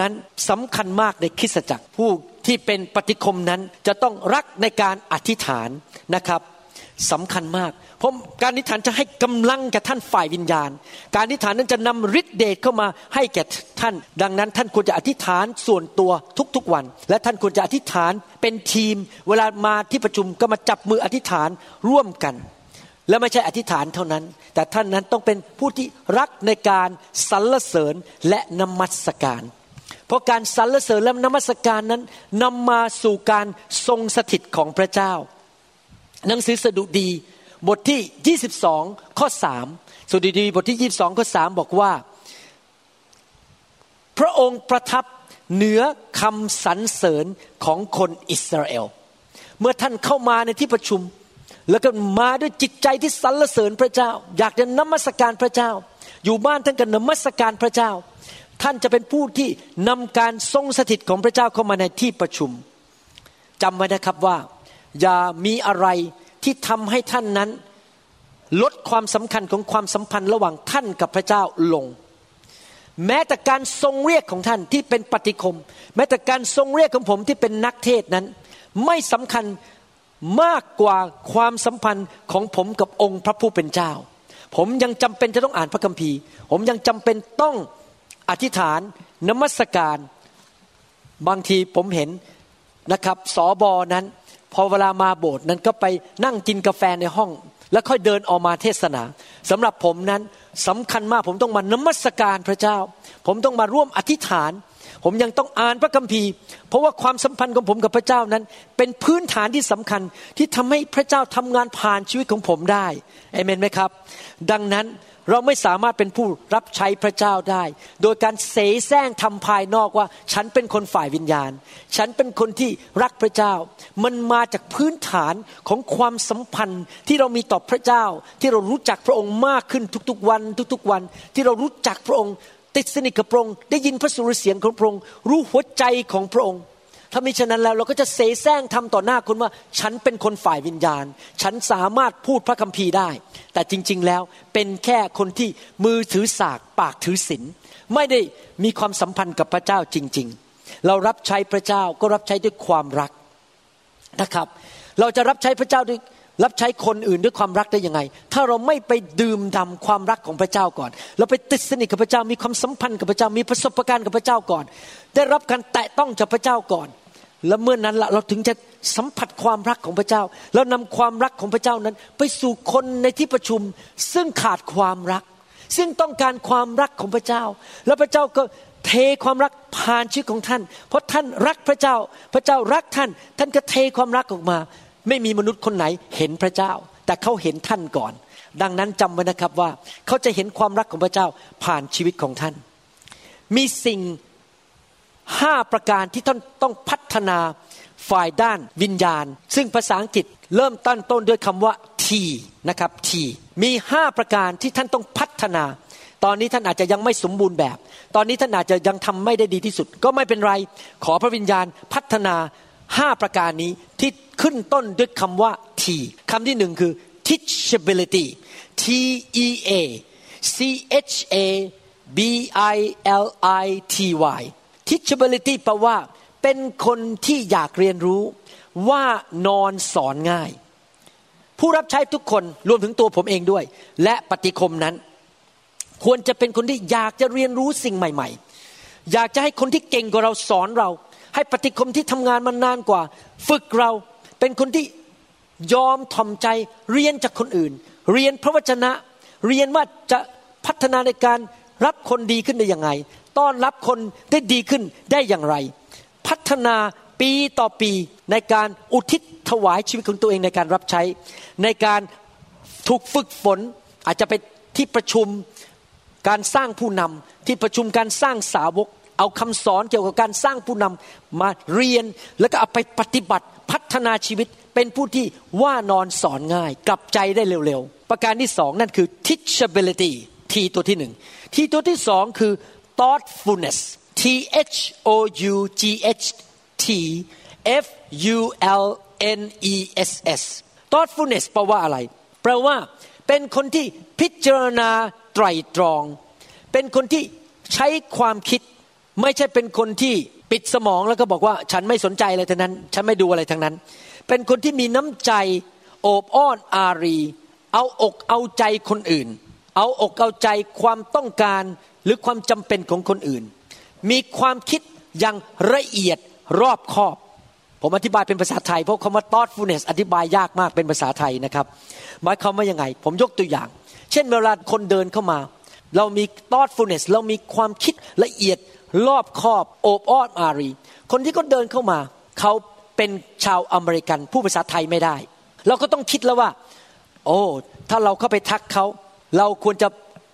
นั้นสำคัญมากในคริสตจักรผู้ที่เป็นปฏิคมนั้นจะต้องรักในการอธิษฐานนะครับสำคัญมาก เพราะการอธิษฐานจะให้กำลังแก่ท่านฝ่ายวิญญาณ การอธิษฐานนั้นจะนำฤทธิเดชเข้ามาให้แก่ท่าน ดังนั้นท่านควรจะอธิษฐานส่วนตัวทุกๆวัน และท่านควรจะอธิษฐานเป็นทีม เวลามาที่ประชุมก็มาจับมืออธิษฐานร่วมกัน และไม่ใช่อธิษฐานเท่านั้น แต่ท่านนั้นต้องเป็นผู้ที่รักในการสรรเสริญและนมัสการ เพราะการสรรเสริญและนมัสการนั้นนำมาสู่การทรงสถิตของพระเจ้า หนังสือสดุดีบทที่ 22 ข้อ 3 สดุดีบทที่ 22 ข้อ 3 บอกว่า พระองค์ประทับเหนือคำสรรเสริญของคนอิสราเอล เมื่อท่านเข้ามาในที่ประชุม แล้วก็มาด้วยจิตใจที่สรรเสริญพระเจ้า อยากจะนมัสการพระเจ้า อยู่บ้านท่านก็นมัสการพระเจ้า ท่านจะเป็นผู้ที่นำการทรงสถิตของพระเจ้าเข้ามาในที่ประชุมจำไว้นะครับว่า อย่ามีอะไรที่ทำให้ท่านนั้น ลดความสำคัญของความสัมพันธ์ระหว่างท่านกับพระเจ้าลง แม้แต่การทรงเรียกของท่านที่เป็นปฏิคม แม้แต่การทรงเรียกของผมที่เป็นนักเทศนั้น ไม่สำคัญ มากกว่าความสัมพันธ์ของผมกับองค์พระผู้เป็นเจ้า ผมยังจำเป็นจะต้องอ่านพระคัมภีร์ ผมยังจำเป็นต้องอธิษฐานนมัสการ บางทีผมเห็นนะครับสอบอนั้น พอเวลามาโบสถ์นั้นก็ไปนั่งกินกาแฟในห้อง แล้วค่อยเดินออกมาเทศนาสำหรับผมนั้นสำคัญมากผมต้องมานมัสการพระเจ้า ผมต้องมาร่วมอธิษฐาน ผมยังต้องอ่านพระคัมภีร์ เพราะว่าความสัมพันธ์ของผมกับพระเจ้านั้น เป็นพื้นฐานที่สำคัญที่ทำให้พระเจ้าทำงานผ่านชีวิตของผมได้เอเมนไหมครับ ดังนั้นเราไม่สามารถเป็นผู้รับใช้พระเจ้าได้ โดยการเสแสร้งทำภายนอกว่า ฉันเป็นคนฝ่ายวิญญาณ ฉันเป็นคนที่รักพระเจ้า มันมาจากพื้นฐานของความสัมพันธ์ที่เรามีต่อพระเจ้า ที่เรารู้จักพระองค์มากขึ้นทุกๆวัน ทุกๆวัน ที่เรารู้จักพระองค์ ติดสนิทกับพระองค์ได้ยินพระสุรเสียงของพระองค์รู้หัวใจของพระองค์ ถ้ามิฉะนั้นแล้วเราก็จะเสแสร้งทำต่อหน้าคนว่า ฉันเป็นคนฝ่ายวิญญาณ ฉันสามารถพูดพระคัมภีร์ได้ แต่จริง ๆแล้วเป็นแค่คนที่มือถือสากปากถือศีลไม่ได้มีความสัมพันธ์กับพระเจ้าจริง ๆ เรารับใช้พระเจ้าก็รับใช้ด้วยความรักนะครับ เราจะรับใช้พระเจ้าด้วย รับใช้คนอื่นด้วยความรักได้ยังไง ถ้าเราไม่ไปดื่มดำความรักของพระเจ้าก่อน เราไปติดสนิทกับพระเจ้า มีความสัมพันธ์กับพระเจ้า มีประสบการณ์กับพระเจ้าก่อน ได้รับการแตะต้องจากพระเจ้าก่อน แล้วเมื่อนนั้นละเราถึงจะสัมผัสความรักของพระเจ้า แล้วนำความรักของพระเจ้านั้น ไปสู่คนในที่ประชุม ซึ่งขาดความรัก ซึ่งต้องการความรักของพระเจ้า แล้วพระเจ้าก็เทความรักผ่านชีวิตของท่าน เพราะท่านรักพระเจ้า พระเจ้ารักท่าน ท่านก็เทความรักออกมา ไม่มีมนุษย์คนไหนเห็นพระเจ้า แต่เขาเห็นท่านก่อน ดังนั้นจำไว้นะครับว่าเขาจะเห็นความรักของพระเจ้าผ่านชีวิตของท่าน มีสิ่งห้าประการที่ท่านต้องพัฒนาฝ่ายด้านวิญญาณ ซึ่งภาษาอังกฤษเริ่มตั้นต้นด้วยคำว่า T นะครับ T มีห้าประการที่ท่านต้องพัฒนา ตอนนี้ท่านอาจจะยังไม่สมบูรณ์แบบ ตอนนี้ท่านอาจจะยังทำไม่ได้ดีที่สุด ก็ไม่เป็นไร ขอพระวิญญาณพัฒนา ห้าประการนี้ที่ขึ้นต้นด้วยคำว่า T คำที่หนึ่งคือ teachability T E A C H A B I L I T Y teachability แปลว่า เป็นคนที่อยากเรียนรู้ ว่านอนสอนง่าย ผู้รับใช้ทุกคนรวมถึงตัวผมเองด้วย และปฏิคมนั้น ควรจะเป็นคนที่อยากจะเรียนรู้สิ่งใหม่ ๆ อยากจะให้คนที่เก่งกว่าเราสอนเรา ให้ปฏิคมที่ทำงานมานานกว่า ฝึกเราเป็นคนที่ยอมทอมใจเรียนจากคนอื่น เรียนพระวจนะ เรียนว่าจะพัฒนาในการรับคนดีขึ้นได้อย่างไรต้อนรับคนได้ดีขึ้นได้อย่างไร พัฒนาปีต่อปีในการอุทิศถวายชีวิตของตัวเองในการรับใช้ ในการถูกฝึกฝน อาจจะไปที่ประชุมการสร้างผู้นำที่ประชุมการสร้างสาวก เอาคำสอนเกี่ยวกับการสร้างผู้นำมาเรียนแล้วก็เอาไปปฏิบัติพัฒนาชีวิตเป็นผู้ที่ว่านอนสอนง่าย กลับใจได้เร็วๆ ประการที่สองนั่นคือ teachability ทีตัวที่หนึ่งทีตัวที่สองคือ thoughtfulness T H O U G H T F U L N E S S thoughtfulness แปลว่าอะไร แปลว่า เป็นคนที่พิจารณาไตรตรอง เป็นคนที่ใช้ความคิด ไม่ใช่เป็นคนที่ปิดสมองแล้วก็บอกว่าฉันไม่สนใจอะไรทั้งนั้น ฉันไม่ดูอะไรทั้งนั้น เป็นคนที่มีน้ำใจโอบอ้อนอารี เอาอกเอาใจคนอื่น เอาอกเอาใจความต้องการหรือความจำเป็นของคนอื่น มีความคิดอย่างละเอียดรอบคอบ ผมอธิบายเป็นภาษาไทยเพราะคำว่า thoughtfulness อธิบายยากมากเป็นภาษาไทยนะครับหมายความว่ายังไง ผมยกตัวอย่าง เช่นเวลาคนเดินเข้ามา เรามี thoughtfulness เรามีความคิดละเอียด รอบคอบโอบอ้อนอารี คนที่เขาเดินเข้ามา เขาเป็นชาวอเมริกันผู้ภาษาไทยไม่ได้ เราก็ต้องคิดแล้วว่า โอ้ถ้าเราเข้าไปทักเขาเราควรจะ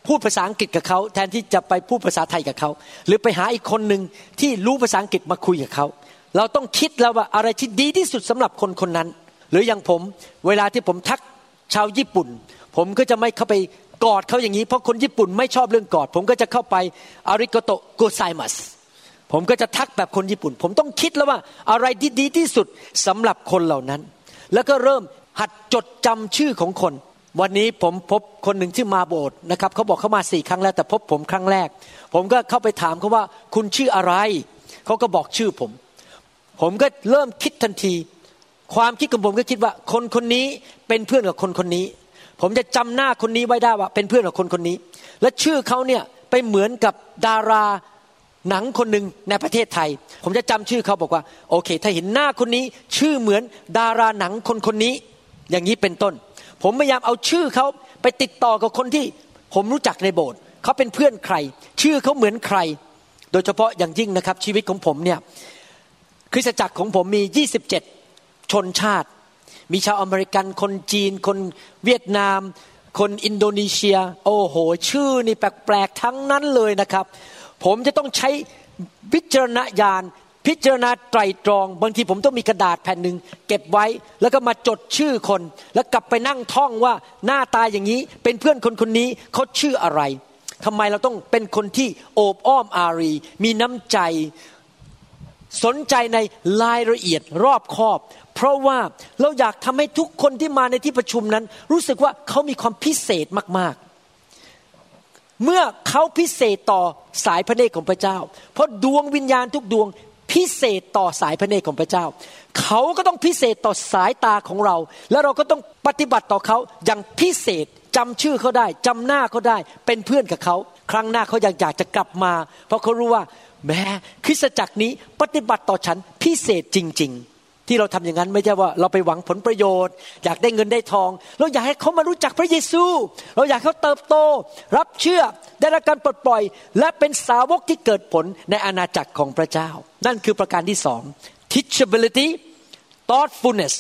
พูดภาษาอังกฤษกับเขาแทนที่จะไปพูดภาษาไทยกับเขา หรือไปหาอีกคนหนึ่งที่รู้ภาษาอังกฤษมาคุยกับเขา เราต้องคิดแล้วว่าอะไรที่ดีที่สุดสำหรับคนคนนั้น หรืออย่างผม เวลาที่ผมทักชาวญี่ปุ่น ผมก็จะไม่เข้าไป กอดเขาอย่างนี้ เพราะคนญี่ปุ่นไม่ชอบเรื่องกอด ผมก็จะเข้าไปอาริโกโตโกไซมัสผมก็จะทักแบบคนญี่ปุ่น ผมต้องคิดแล้วว่าอะไรที่ดีที่สุดสำหรับคนเหล่านั้น แล้วก็เริ่มหัดจดจำชื่อของคน วันนี้ผมพบคนหนึ่งที่มาโบสถ์นะครับเขาบอกเขามาสี่ครั้งแล้วแต่พบผมครั้งแรก ผมก็เข้าไปถามเขาว่าคุณชื่ออะไร เขาก็บอกชื่อผม ผมก็เริ่มคิดทันที ความคิดของผมก็คิดว่า คนคนนี้เป็นเพื่อนกับคนคนนี้ ผมจะจำหน้าคนนี้ไว้ได้ว่า เป็นเพื่อนกับคนคนนี้ และชื่อเขาเนี่ยไปเหมือนกับดาราหนังคนหนึ่งในประเทศไทย ผมจะจำชื่อเขาบอกว่า โอเค ถ้าเห็นหน้าคนนี้ ชื่อเหมือนดาราหนังคนคนนี้ อย่างนี้เป็นต้น ผมพยายามเอาชื่อเขาไปติดต่อกับคนที่ ผมรู้จักในโบสถ์เขาเป็นเพื่อนใคร ชื่อเขาเหมือนใคร โดยเฉพาะอย่างยิ่งนะครับชีวิตของผมเนี่ยคริสตจักรของผมมี 27 ชนชาติ มีชาวอเมริกันคนจีน คนเวียดนาม คนอินโดนีเซีย โอ้โห ชื่อนี่แปลกๆทั้งนั้นเลยนะครับ ผมจะต้องใช้วิจารณญาณพิจารณาไตรตรอง บางทีผมต้องมีกระดาษแผ่นหนึ่งเก็บไว้แล้วก็มาจดชื่อคน แล้วกลับไปนั่งท่องว่าหน้าตาอย่างนี้เป็นเพื่อนคนคนนี้เขาชื่ออะไรทำไมเราต้องเป็นคนที่โอบอ้อมอารี มีน้ำใจ สนใจในรายละเอียดรอบคอบ เพราะว่าเราอยากทำให้ทุกคนที่มาในที่ประชุมนั้น รู้สึกว่าเขามีความพิเศษมากๆ เมื่อเขาพิเศษต่อสายพระเนตรของพระเจ้า เพราะดวงวิญญาณทุกดวงพิเศษต่อสายพระเนตรของพระเจ้า เขาก็ต้องพิเศษต่อสายตาของเรา แล้วเราก็ต้องปฏิบัติต่อเขาอย่างพิเศษจำชื่อเขาได้จำหน้าเขาได้เป็นเพื่อนกับเขา ครั้งหน้าเขาอยากอยากจะกลับมา เพราะเขารู้ว่าแม้คริสตจักรนี้ปฏิบัติต่อฉันพิเศษจริง ๆ ที่เราทำอย่างนั้นไม่ใช่ว่าเราไปหวังผลประโยชน์ อยากได้เงินได้ทอง เราอยากให้เขามารู้จักพระเยซู เราอยากเขาเติบโต รับเชื่อได้รับการปลดปล่อย และเป็นสาวกที่เกิดผลในอาณาจักรของพระเจ้า นั่นคือประการที่สอง teachability thoughtfulness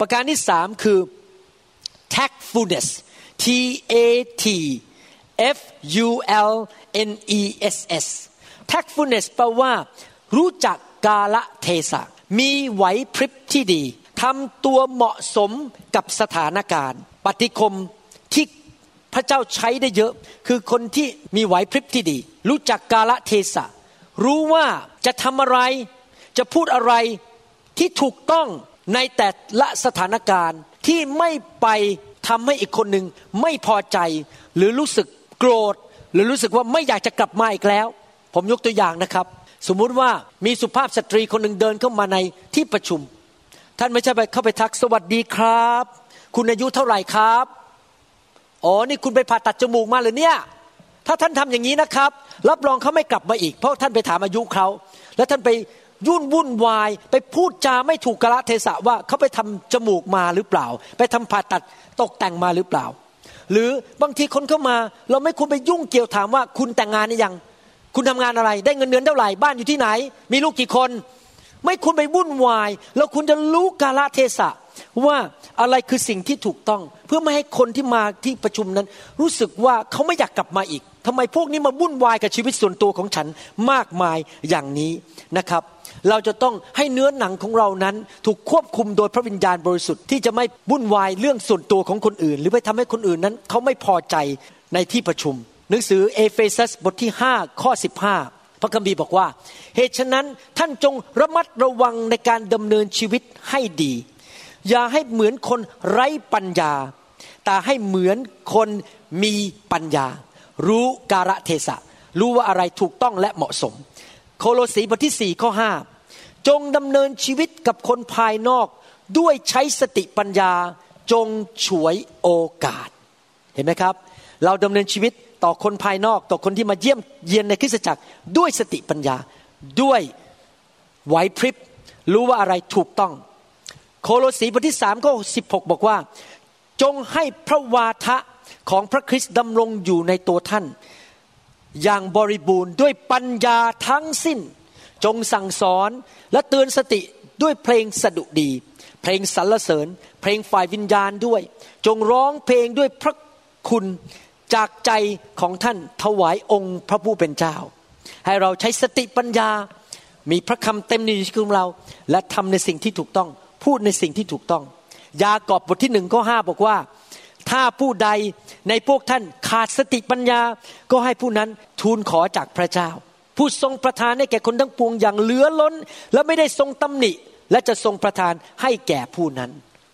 ประการที่สามคือ tactfulness T A T F U L N E S S tactfulness แปลว่า รู้จักกาละเทศะ มีไหวพริบที่ดีทำตัวเหมาะสมกับสถานการณ์ ปฏิคมที่พระเจ้าใช้ได้เยอะ คือคนที่มีไหวพริบที่ดี รู้จักกาละเทศะ รู้ว่าจะทำอะไร จะพูดอะไรที่ถูกต้องในแต่ละสถานการณ์ที่ไม่ไปทำให้อีกคนหนึ่งไม่พอใจ หรือรู้สึกโกรธ หรือรู้สึกว่าไม่อยากจะกลับมาอีกแล้ว ผมยกตัวอย่างนะครับ สมมุติว่ามีสุภาพสตรีคนหนึ่งเดินเข้ามาในที่ประชุม ท่านไม่ใช่ไปเข้าไปทักสวัสดีครับ คุณอายุเท่าไหร่ครับอ๋อนี่คุณไปผ่าตัดจมูกมาหรือเนี่ยถ้าท่านทำอย่างนี้นะครับ รับรองเขาไม่กลับมาอีก เพราะท่านไปถามอายุเขาแล้วท่านไปยุ่นวุ่นวาย ไปพูดจาไม่ถูกกระเทศะว่าเขาไปทำจมูกมาหรือเปล่า ไปทำผ่าตัดตกแต่งมาหรือเปล่า หรือบางทีคนเข้ามา เราไม่ควรไปยุ่งเกี่ยวถามว่าคุณแต่งงานหรือยัง คุณทำงานอะไร ได้เงินเดือนเท่าไหร่ บ้านอยู่ที่ไหน มีลูกกี่คน ไม่ควรไปวุ่นวายเราควรจะรู้กาลเทศะ ว่าอะไรคือสิ่งที่ถูกต้อง เพื่อไม่ให้คนที่มาที่ประชุมนั้น รู้สึกว่าเขาไม่อยากกลับมาอีกทำไมพวกนี้มาวุ่นวายกับชีวิตส่วนตัวของฉันมากมายอย่างนี้นะครับ เราจะต้องให้เนื้อหนังของเรานั้น ถูกควบคุมโดยพระวิญญาณบริสุทธิ์ที่จะไม่วุ่นวายเรื่องส่วนตัวของคนอื่น หรือไปทำให้คนอื่นนั้น เขาไม่พอใจในที่ประชุม หนังสือเอเฟซัสบทที่5ข้อ15 พระคัมภีร์บอกว่า เหตุฉะนั้นท่านจงระมัดระวังในการดำเนินชีวิตให้ดี อย่าให้เหมือนคนไร้ปัญญา แต่ให้เหมือนคนมีปัญญา รู้การะเทศะ รู้ว่าอะไรถูกต้องและเหมาะสม โคโลสีบทที่สี่ข้อห้าจงดำเนินชีวิตกับคนภายนอกด้วยใช้สติปัญญาจงฉวยโอกาส เห็นไหมครับ เราดำเนินชีวิต ต่อคนภายนอกต่อคนที่มาเยี่ยมเยียนในคริสตจักรด้วยสติปัญญา ด้วยไหวพริบรู้ว่าอะไรถูกต้อง โคโลสีบทที่สามข้อสิบหกบอกว่า จงให้พระวาทะของพระคริสต์ดำรงอยู่ในตัวท่าน อย่างบริบูรณ์ด้วยปัญญาทั้งสิ้น จงสั่งสอนและเตือนสติด้วยเพลงสดุดี เพลงสรรเสริญ เพลงฝ่ายวิญญาณด้วย จงร้องเพลงด้วยพระคุณ จากใจของท่านถวายองค์พระผู้เป็นเจ้า ให้เราใช้สติปัญญา มีพระคำเต็มในชีวิตของเรา และทำในสิ่งที่ถูกต้อง พูดในสิ่งที่ถูกต้อง ยากอบบทที่หนึ่งข้อห้าบอกว่า ถ้าผู้ใดในพวกท่านขาดสติปัญญา ก็ให้ผู้นั้นทูลขอจากพระเจ้า ผู้ทรงประทานให้แก่คนทั้งปวงอย่างเหลือล้น และไม่ได้ทรงตำหนิ และจะทรงประทานให้แก่ผู้นั้น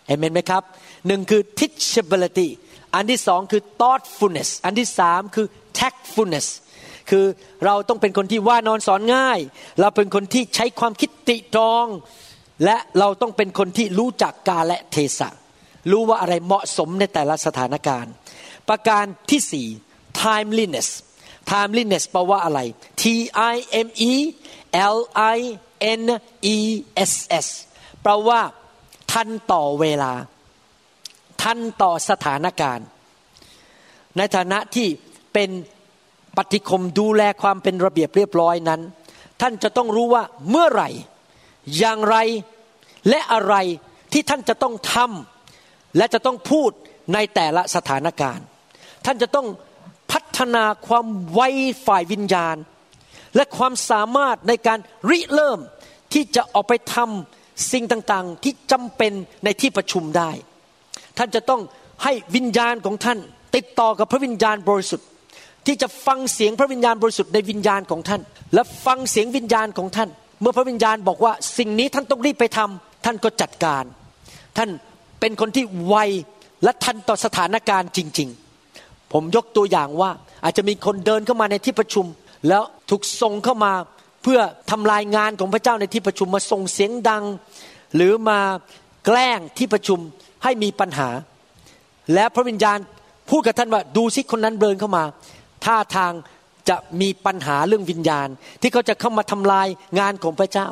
เห็นไหมครับหนึ่งคือ teachability อันที่สองคือ thoughtfulness อันที่สามคือ tactfulness คือเราต้องเป็นคนที่ว่านอนสอนง่าย เราเป็นคนที่ใช้ความคิดติตรอง และเราต้องเป็นคนที่รู้จักกาและเทศะ รู้ว่าอะไรเหมาะสมในแต่ละสถานการณ์ ประการที่สี่ timeliness timeliness แปลว่าอะไร T I M E L I N E S S แปลว่าทันต่อเวลา ทันต่อสถานการณ์ ในฐานะที่เป็นปฏิคมดูแลความเป็นระเบียบเรียบร้อยนั้น ท่านจะต้องรู้ว่าเมื่อไหร่ อย่างไรและอะไรที่ท่านจะต้องทำและจะต้องพูดในแต่ละสถานการณ์ ท่านจะต้องพัฒนาความไวฝ่ายวิญญาณ และความสามารถในการริเริ่มที่จะออกไปทำสิ่งต่างๆ ที่จำเป็นในที่ประชุมได้ ท่านจะต้องให้วิญญาณของท่าน ติดต่อกับพระวิญญาณบริสุทธิ์ ที่จะฟังเสียงพระวิญญาณบริสุทธิ์ในวิญญาณของท่าน และฟังเสียงวิญญาณของท่าน เมื่อพระวิญญาณบอกว่าสิ่งนี้ท่านต้องรีบไปทำท่านก็จัดการ ท่านเป็นคนที่ไวและทันต่อสถานการณ์จริง ๆ ผมยกตัวอย่างว่าอาจจะมีคนเดินเข้ามาในที่ประชุม แล้วถูกส่งเข้ามาเพื่อทำลายงานของพระเจ้าในที่ประชุมมาส่งเสียงดัง หรือมาแกล้งที่ประชุม ให้มีปัญหา และพระวิญญาณพูดกับท่านว่าดูซิคนนั้นเดินเข้ามาท่าทางจะมีปัญหาเรื่องวิญญาณ ที่เขาจะเข้ามาทำลายงานของพระเจ้า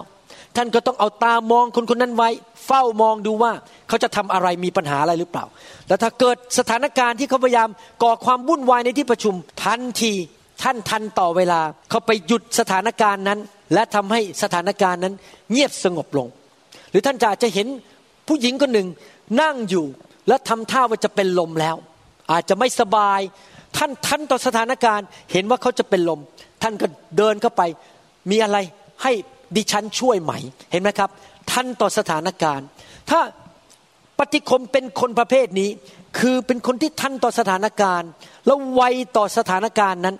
ท่านก็ต้องเอาตามองคนคนนั้นไว้ เฝ้ามองดูว่าเขาจะทำอะไรมีปัญหาอะไรหรือเปล่า แล้วถ้าเกิดสถานการณ์ที่เขาพยายามก่อความวุ่นวายในที่ประชุมทันทีท่านทันต่อเวลาเขาไปหยุดสถานการณ์นั้น และทำให้สถานการณ์นั้นเงียบสงบลง หรือท่านจะจะเห็นผู้หญิงคนหนึ่ง นั่งอยู่แล้วทำท่าว่าจะเป็นลมแล้ว อาจจะไม่สบาย ท่านทันต่อสถานการณ์ เห็นว่าเขาจะเป็นลม ท่านก็เดินเข้าไป มีอะไรให้ดิฉันช่วยไหม เห็นไหมครับ ทันต่อสถานการณ์ ถ้าปฏิคมเป็นคนประเภทนี้ คือเป็นคนที่ทันต่อสถานการณ์ แล้วไวต่อสถานการณ์นั้น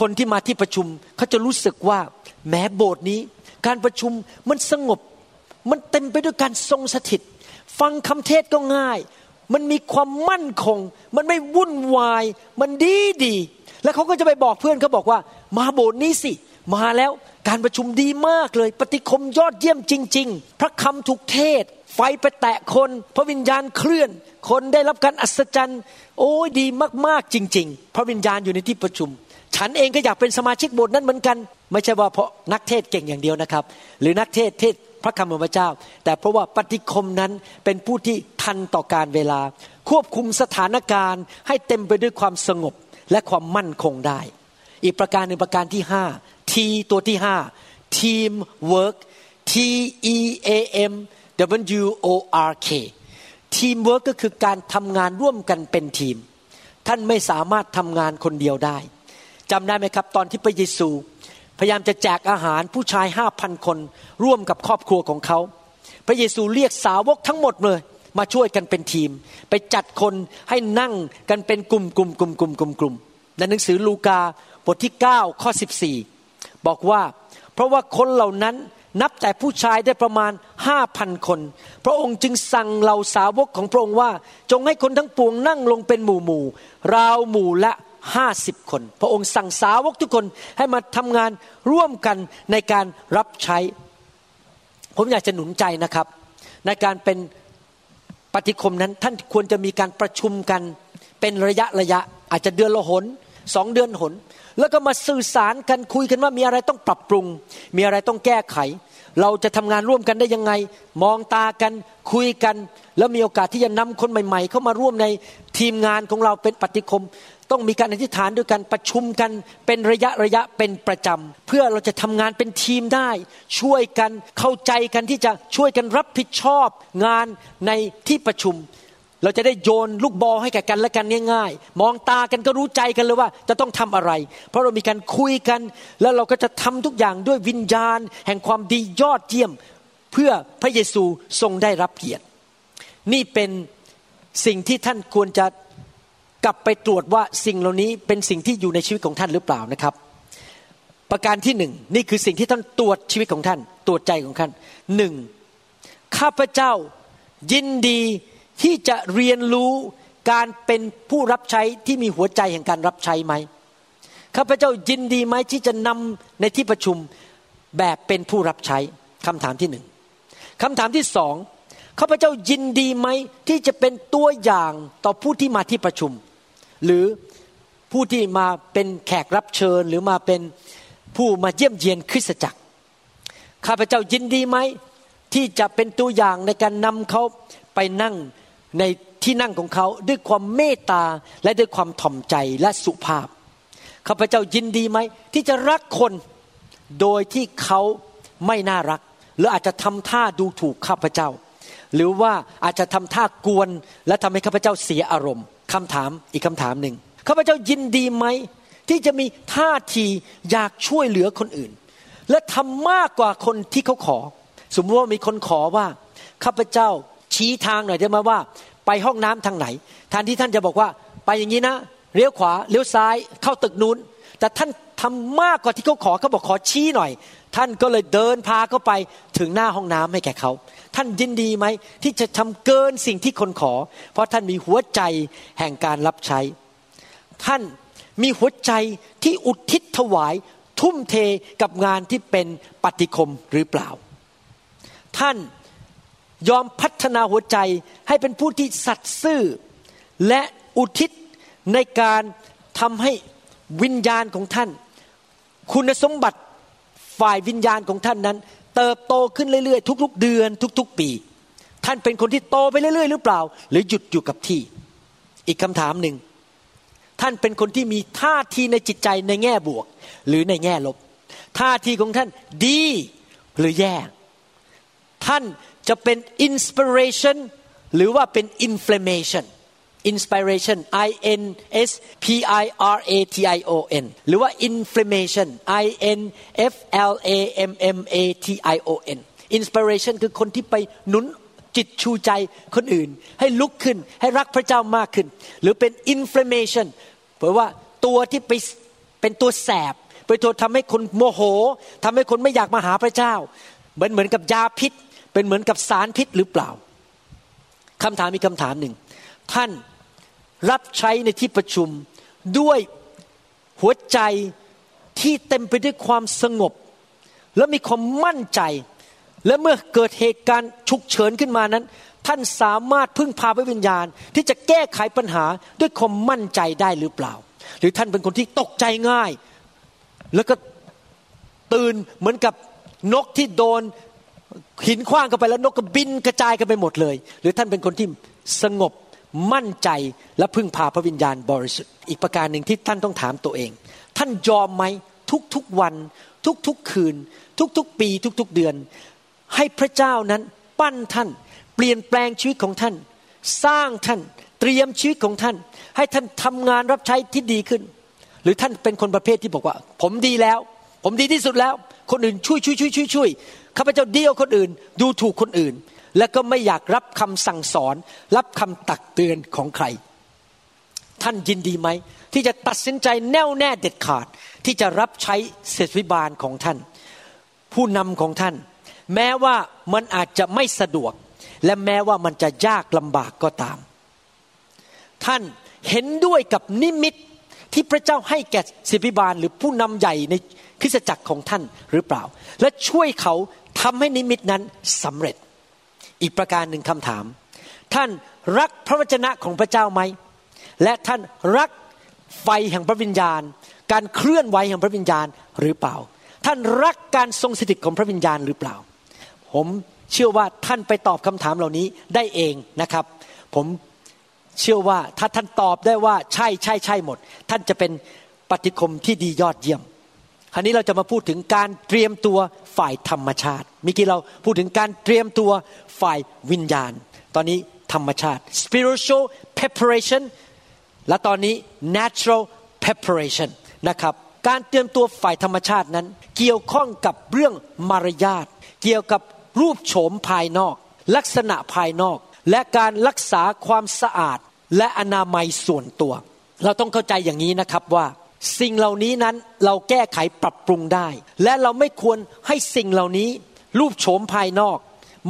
คนที่มาที่ประชุมเขาจะรู้สึกว่าแม้โบสถ์นี้ การประชุมมันสงบ มันเต็มไปด้วยการทรงสถิต ฟังคำเทศก็ง่าย มันมีความมั่นคง มันไม่วุ่นวาย มันดีดี แล้วเขาก็จะไปบอกเพื่อนเขาบอกว่า มาโบสถ์นี้สิ มาแล้วการประชุมดีมากเลย ปฏิคมยอดเยี่ยมจริง ๆ พระคำถูกเทศ ไฟไปแตะคน พระวิญญาณเคลื่อน คนได้รับการอัศจรรย์ โอ้ยดีมากๆจริง ๆ พระวิญญาณอยู่ในที่ประชุม ฉันเองก็อยากเป็นสมาชิกโบสถ์นั้นเหมือนกัน ไม่ใช่ว่าเพราะนักเทศเก่งอย่างเดียวนะครับ หรือนักเทศเทศ พระคำของพระเจ้า แต่เพราะว่าปฏิคมนั้นเป็นผู้ที่ทันต่อการเวลา ควบคุมสถานการณ์ให้เต็มไปด้วยความสงบและความมั่นคงได้ อีกประการหนึ่งประการที่ห้าทีตัวที่ห้า team work T E A M W O R K team work ก็คือการทำงานร่วมกันเป็นทีม ท่านไม่สามารถทำงานคนเดียวได้จำได้ไหมครับ ตอนที่พระเยซู พยายามจะแจกอาหารผู้ชายห้าพันคน ร่วมกับครอบครัวของเขา พระเยซูเรียกสาวกทั้งหมดเลยมาช่วยกันเป็นทีม ไปจัดคนให้นั่งกันเป็นกลุ่มกลุ่มกลุ่มกลุ่มกลุ่มกลุ่มในหนังสือลูกาบทที่ 9 ข้อ 14 บอกว่า เพราะว่าคนเหล่านั้นนับแต่ผู้ชายได้ประมาณห้าพันคน พระองค์จึงสั่งเหล่าสาวกของพระองค์ว่า จงให้คนทั้งปวงนั่งลงเป็นหมู่หมู่ราวหมู่ละ ห้าสิบคน พระองค์สั่งสาวกทุกคนให้มาทำงานร่วมกันในการรับใช้ ผมอยากจะหนุนใจนะครับ ในการเป็นปฏิคมนั้นท่านควรจะมีการประชุมกัน เป็นระยะระยะ อาจจะเดือนละหนสองเดือนหน แล้วก็มาสื่อสารกันคุยกันว่ามีอะไรต้องปรับปรุง มีอะไรต้องแก้ไข เราจะทำงานร่วมกันได้ยังไง มองตากันคุยกัน แล้วมีโอกาสที่จะนำคนใหม่ ๆ เข้ามาร่วมในทีมงานของเราเป็นปฏิคมต้องมีการอธิษฐานด้วยกันประชุมกันเป็นระยะระยะเป็นประจำเพื่อเราจะทำงานเป็นทีมได้ ช่วยกันเข้าใจกันที่จะช่วยกันรับผิดชอบงานในที่ประชุม เราจะได้โยนลูกบอลให้แก่กันและกันง่ายๆมองตากันก็รู้ใจกันเลยว่าจะต้องทำอะไร เพราะเรามีการคุยกัน แล้วเราก็จะทำทุกอย่างด้วยวิญญาณ แห่งความดียอดเยี่ยม เพื่อพระเยซูทรงได้รับเกียรติ นี่เป็นสิ่งที่ท่านควรจะ กลับไปตรวจว่าสิ่งเหล่านี้เป็นสิ่งที่อยู่ในชีวิตของท่านหรือเปล่านะครับ ประการที่หนึ่งนี่คือสิ่งที่ท่านตรวจชีวิตของท่าน ตรวจใจของท่านหนึ่งข้าพเจ้ายินดีที่จะเรียนรู้การเป็นผู้รับใช้ที่มีหัวใจแห่งการรับใช้ไหมข้าพเจ้ายินดีไหมที่จะนำในที่ประชุมแบบเป็นผู้รับใช้คำถามที่หนึ่งคำถามที่สองข้าพเจ้ายินดีไหมที่จะเป็นตัวอย่างต่อผู้ที่มาที่ประชุม หรือผู้ที่มาเป็นแขกรับเชิญหรือมาเป็นผู้มาเยี่ยมเยียนคริสตจักร ข้าพเจ้ายินดีไหม ที่จะเป็นตัวอย่างในการนำเขาไปนั่งในที่นั่งของเขาด้วยความเมตตาและด้วยความถ่อมใจและสุภาพ ข้าพเจ้ายินดีไหม ที่จะรักคนโดยที่เขาไม่น่ารัก หรืออาจจะทำท่าดูถูกข้าพเจ้า หรือว่าอาจจะทำท่ากวนและทำให้ข้าพเจ้าเสียอารมณ์ คำถามอีกคำถามหนึ่งข้าพเจ้ายินดีไหม ที่จะมีท่าทีอยากช่วยเหลือคนอื่น และทำมากกว่าคนที่เขาขอ สมมติว่ามีคนขอว่าข้าพเจ้าชี้ทางหน่อยได้ไหมว่า ไปห้องน้ำทางไหนแทนที่ท่านจะบอกว่า ไปอย่างนี้นะเลี้ยวขวาเลี้ยวซ้ายเข้าตึกนู้น แต่ท่านทำมากกว่าที่เขาขอเขาบอกขอชี้หน่อย ท่านก็เลยเดินพาเขาไปถึงหน้าห้องน้ำให้แก่เขา ท่านยินดีไหม ที่จะทำเกินสิ่งที่คนขอ เพราะท่านมีหัวใจแห่งการรับใช้ ท่านมีหัวใจที่อุทิศถวาย ทุ่มเทกับงานที่เป็นปฏิคมหรือเปล่า ท่านยอมพัฒนาหัวใจให้เป็นผู้ที่สัตย์ซื่อ และอุทิศในการทำให้วิญญาณของท่าน คุณสมบัติฝ่ายวิญญาณของท่านนั้น เติบโตขึ้นเรื่อยๆ ทุก ๆ เดือน ทุก ๆ ปี ท่านเป็นคนที่โตไปเรื่อยๆ หรือเปล่า หรือหยุดอยู่กับที่ อีกคำถามหนึ่งท่านเป็นคนที่มีท่าทีในจิตใจในแง่บวก หรือในแง่ลบ ท่าทีของท่านดีหรือแย่ ท่านจะเป็นอินสปิเรชันหรือว่าเป็น inflammation inspiration I N S P I R A T I O N หรือว่า inflammation I N F L A M M A T I O N inspiration คือคนที่ไปหนุนจิตชูใจคนอื่น ให้ลุกขึ้นให้รักพระเจ้ามากขึ้น หรือเป็น inflammation แปลว่าตัวที่ไปเป็นตัวแสบไปตัวทำให้คนโมโหทำให้คนไม่อยากมาหาพระเจ้าเหมือนเหมือนกับยาพิษ เป็นเหมือนกับสารพิษหรือเปล่าคำถามมีคำถามหนึ่ง ท่าน รับใช้ในที่ประชุมด้วยหัวใจที่เต็มไปด้วยความสงบ และมีความมั่นใจ และเมื่อเกิดเหตุการณ์ฉุกเฉินขึ้นมานั้น ท่านสามารถพึ่งพาพระวิญญาณ ที่จะแก้ไขปัญหาด้วยความมั่นใจได้หรือเปล่า หรือท่านเป็นคนที่ตกใจง่าย แล้วก็ตื่นเหมือนกับนกที่โดนหินคว้างกันไปแล้วนกก็บินกระจายกันไปหมดเลย หรือท่านเป็นคนที่สงบ มั่นใจและพึ่งพาพระวิญญาณบริสุทธิ์อีกประการหนึ่งที่ท่านต้องถามตัวเอง ท่านยอมไหมทุกๆวัน ทุกๆคืน ทุกๆปี ทุกๆเดือน ให้พระเจ้านั้นปั้นท่าน เปลี่ยนแปลงชีวิตของท่าน สร้างท่านเตรียมชีวิตของท่าน ให้ท่านทำงานรับใช้ที่ดีขึ้น หรือท่านเป็นคนประเภทที่บอกว่า ผมดีแล้ว ผมดีที่สุดแล้ว คนอื่นช่วยช่วยช่วยช่วยช่วยข้าพเจ้าเดียวคนอื่น ดูถูกคนอื่น และก็ไม่อยากรับคำสั่งสอน รับคำตักเตือนของใคร ท่านยินดีไหม ที่จะตัดสินใจแน่วแน่เด็ดขาด ที่จะรับใช้เศรษฐิบาลของท่าน ผู้นำของท่าน แม้ว่ามันอาจจะไม่สะดวก และแม้ว่ามันจะยากลำบากก็ตาม ท่านเห็นด้วยกับนิมิตที่พระเจ้าให้แก่ศิบิบาลหรือผู้นำใหญ่ในคริสตจักรของท่านหรือเปล่า และช่วยเขาทำให้นิมิตนั้นสำเร็จ อีกประการหนึ่งคำถาม ท่านรักพระวจนะของพระเจ้าไหม และท่านรักไฟแห่งพระวิญญาณ การเคลื่อนไหวแห่งพระวิญญาณหรือเปล่า ท่านรักการทรงสถิตของพระวิญญาณหรือเปล่า ผมเชื่อว่าท่านไปตอบคำถามเหล่านี้ได้เองนะครับ ผมเชื่อว่าถ้าท่านตอบได้ว่าใช่ใช่ใช่หมด ท่านจะเป็นปฏิคมที่ดียอดเยี่ยม คราวนี้เราจะมาพูดถึงการเตรียมตัวฝ่ายธรรมชาติเมื่อกี้เราพูดถึงการเตรียมตัวฝ่ายวิญญาณ ตอนนี้ธรรมชาติ spiritual preparation และตอนนี้ natural preparation นะครับการเตรียมตัวฝ่ายธรรมชาตินั้น เกี่ยวข้องกับเรื่องมารยาทเกี่ยวกับรูปโฉมภายนอก ลักษณะภายนอก และการรักษาความสะอาดและอนามัยส่วนตัว เราต้องเข้าใจอย่างนี้นะครับว่า สิ่งเหล่านี้นั้นเราแก้ไขปรับปรุงได้ และเราไม่ควรให้สิ่งเหล่านี้ รูปโฉมภายนอก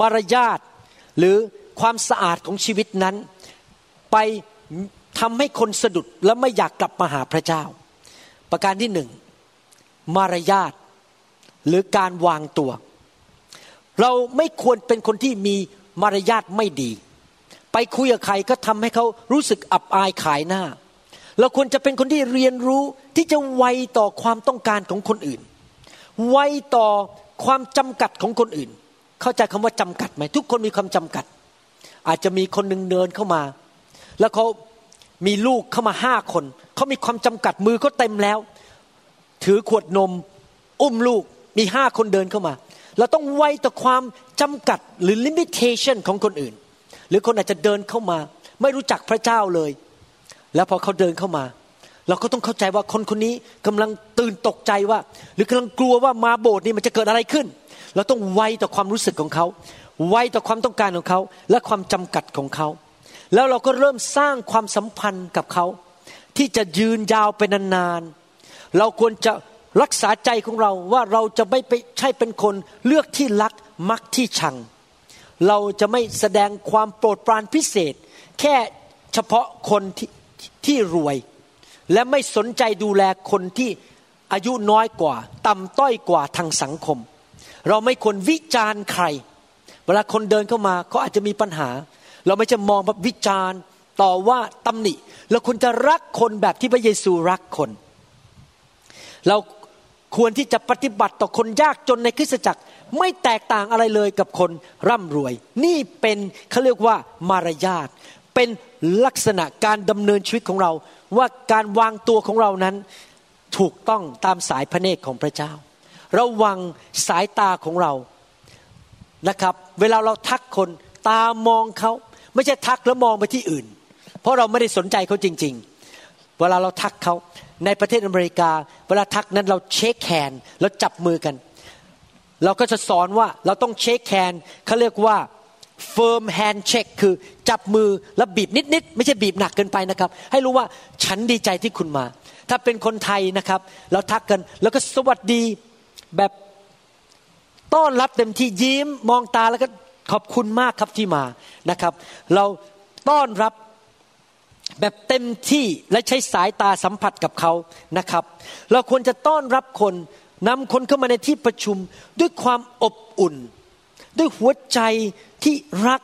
มารยาทหรือความสะอาดของชีวิตนั้น ไปทำให้คนสะดุดและไม่อยากกลับมาหาพระเจ้า ประการที่หนึ่งมารยาทหรือการวางตัว เราไม่ควรเป็นคนที่มีมารยาทไม่ดี ไปคุยกับใครก็ทำให้เขารู้สึกอับอายขายหน้า เราควรจะเป็นคนที่เรียนรู้ที่จะไวต่อความต้องการของคนอื่น ไวต่อความจำกัดของคนอื่น เข้าใจคำว่าจำกัดไหมทุกคนมีความจำกัด อาจจะมีคนหนึ่งเดินเข้ามา แล้วเขามีลูกเข้ามาห้าคนเขามีความจำกัดมือเขาเต็มแล้ว ถือขวดนม อุ้มลูกมีห้าคนเดินเข้ามา เราต้องไวต่อความจำกัดหรือ limitation ของคนอื่น หรือคนอาจจะเดินเข้ามา ไม่รู้จักพระเจ้าเลย แล้วพอเขาเดินเข้ามา เราก็ต้องเข้าใจว่าคนคนนี้กำลังตื่นตกใจว่า หรือกำลังกลัวว่ามาโบสถ์นี้มันจะเกิดอะไรขึ้น เราต้องไวต่อความรู้สึกของเขาไวต่อความต้องการของเขา และความจำกัดของเขา แล้วเราก็เริ่มสร้างความสัมพันธ์กับเขา ที่จะยืนยาวไปนานๆเราควรจะรักษาใจของเราว่าเราจะไม่ไปใช่เป็นคนเลือกที่รักมักที่ชัง เราจะไม่แสดงความโปรดปรานพิเศษ แค่เฉพาะคนที่ ที่รวย และไม่สนใจดูแลคนที่อายุน้อยกว่า ต่ำต้อยกว่าทางสังคม เราไม่ควรวิจารณ์ใคร เวลาคนเดินเข้ามาเขาอาจจะมีปัญหา เราไม่จะมองแบบวิจารณ์ต่อว่าตำหนิเราควรจะรักคนแบบที่พระเยซูรักคน เราควรที่จะปฏิบัติต่อคนยากจนในคริสตจักรไม่แตกต่างอะไรเลยกับคนร่ำรวย นี่เป็นเขาเรียกว่ามารยาท เป็นลักษณะการดำเนินชีวิตของเรา ว่าการวางตัวของเรานั้นถูกต้องตามสายพระเนตรของพระเจ้า ระวังสายตาของเรานะครับ เวลาเราทักคนตามองเขาไม่ใช่ทักแล้วมองไปที่อื่น เพราะเราไม่ได้สนใจเขาจริง ๆ เวลาเราทักเขาในประเทศอเมริกา เวลาทักนั้นเราเช็คแขนแล้วจับมือกัน เราก็จะสอนว่าเราต้องเช็คแขนเขาเรียกว่า firm handshake คือจับมือแล้วบีบนิดๆไม่ใช่บีบหนักเกินไปนะครับ ให้รู้ว่าฉันดีใจที่คุณมา ถ้าเป็นคนไทยนะครับ เราทักกันแล้วก็สวัสดีแบบต้อนรับเต็มที่ยิ้มมองตาแล้วก็ขอบคุณมากครับที่มานะครับ เราต้อนรับแบบเต็มที่และใช้สายตาสัมผัสกับเขานะครับ เราควรจะต้อนรับคนนำคนเข้ามาในที่ประชุมด้วยความอบอุ่น ด้วยหัวใจ ที่รัก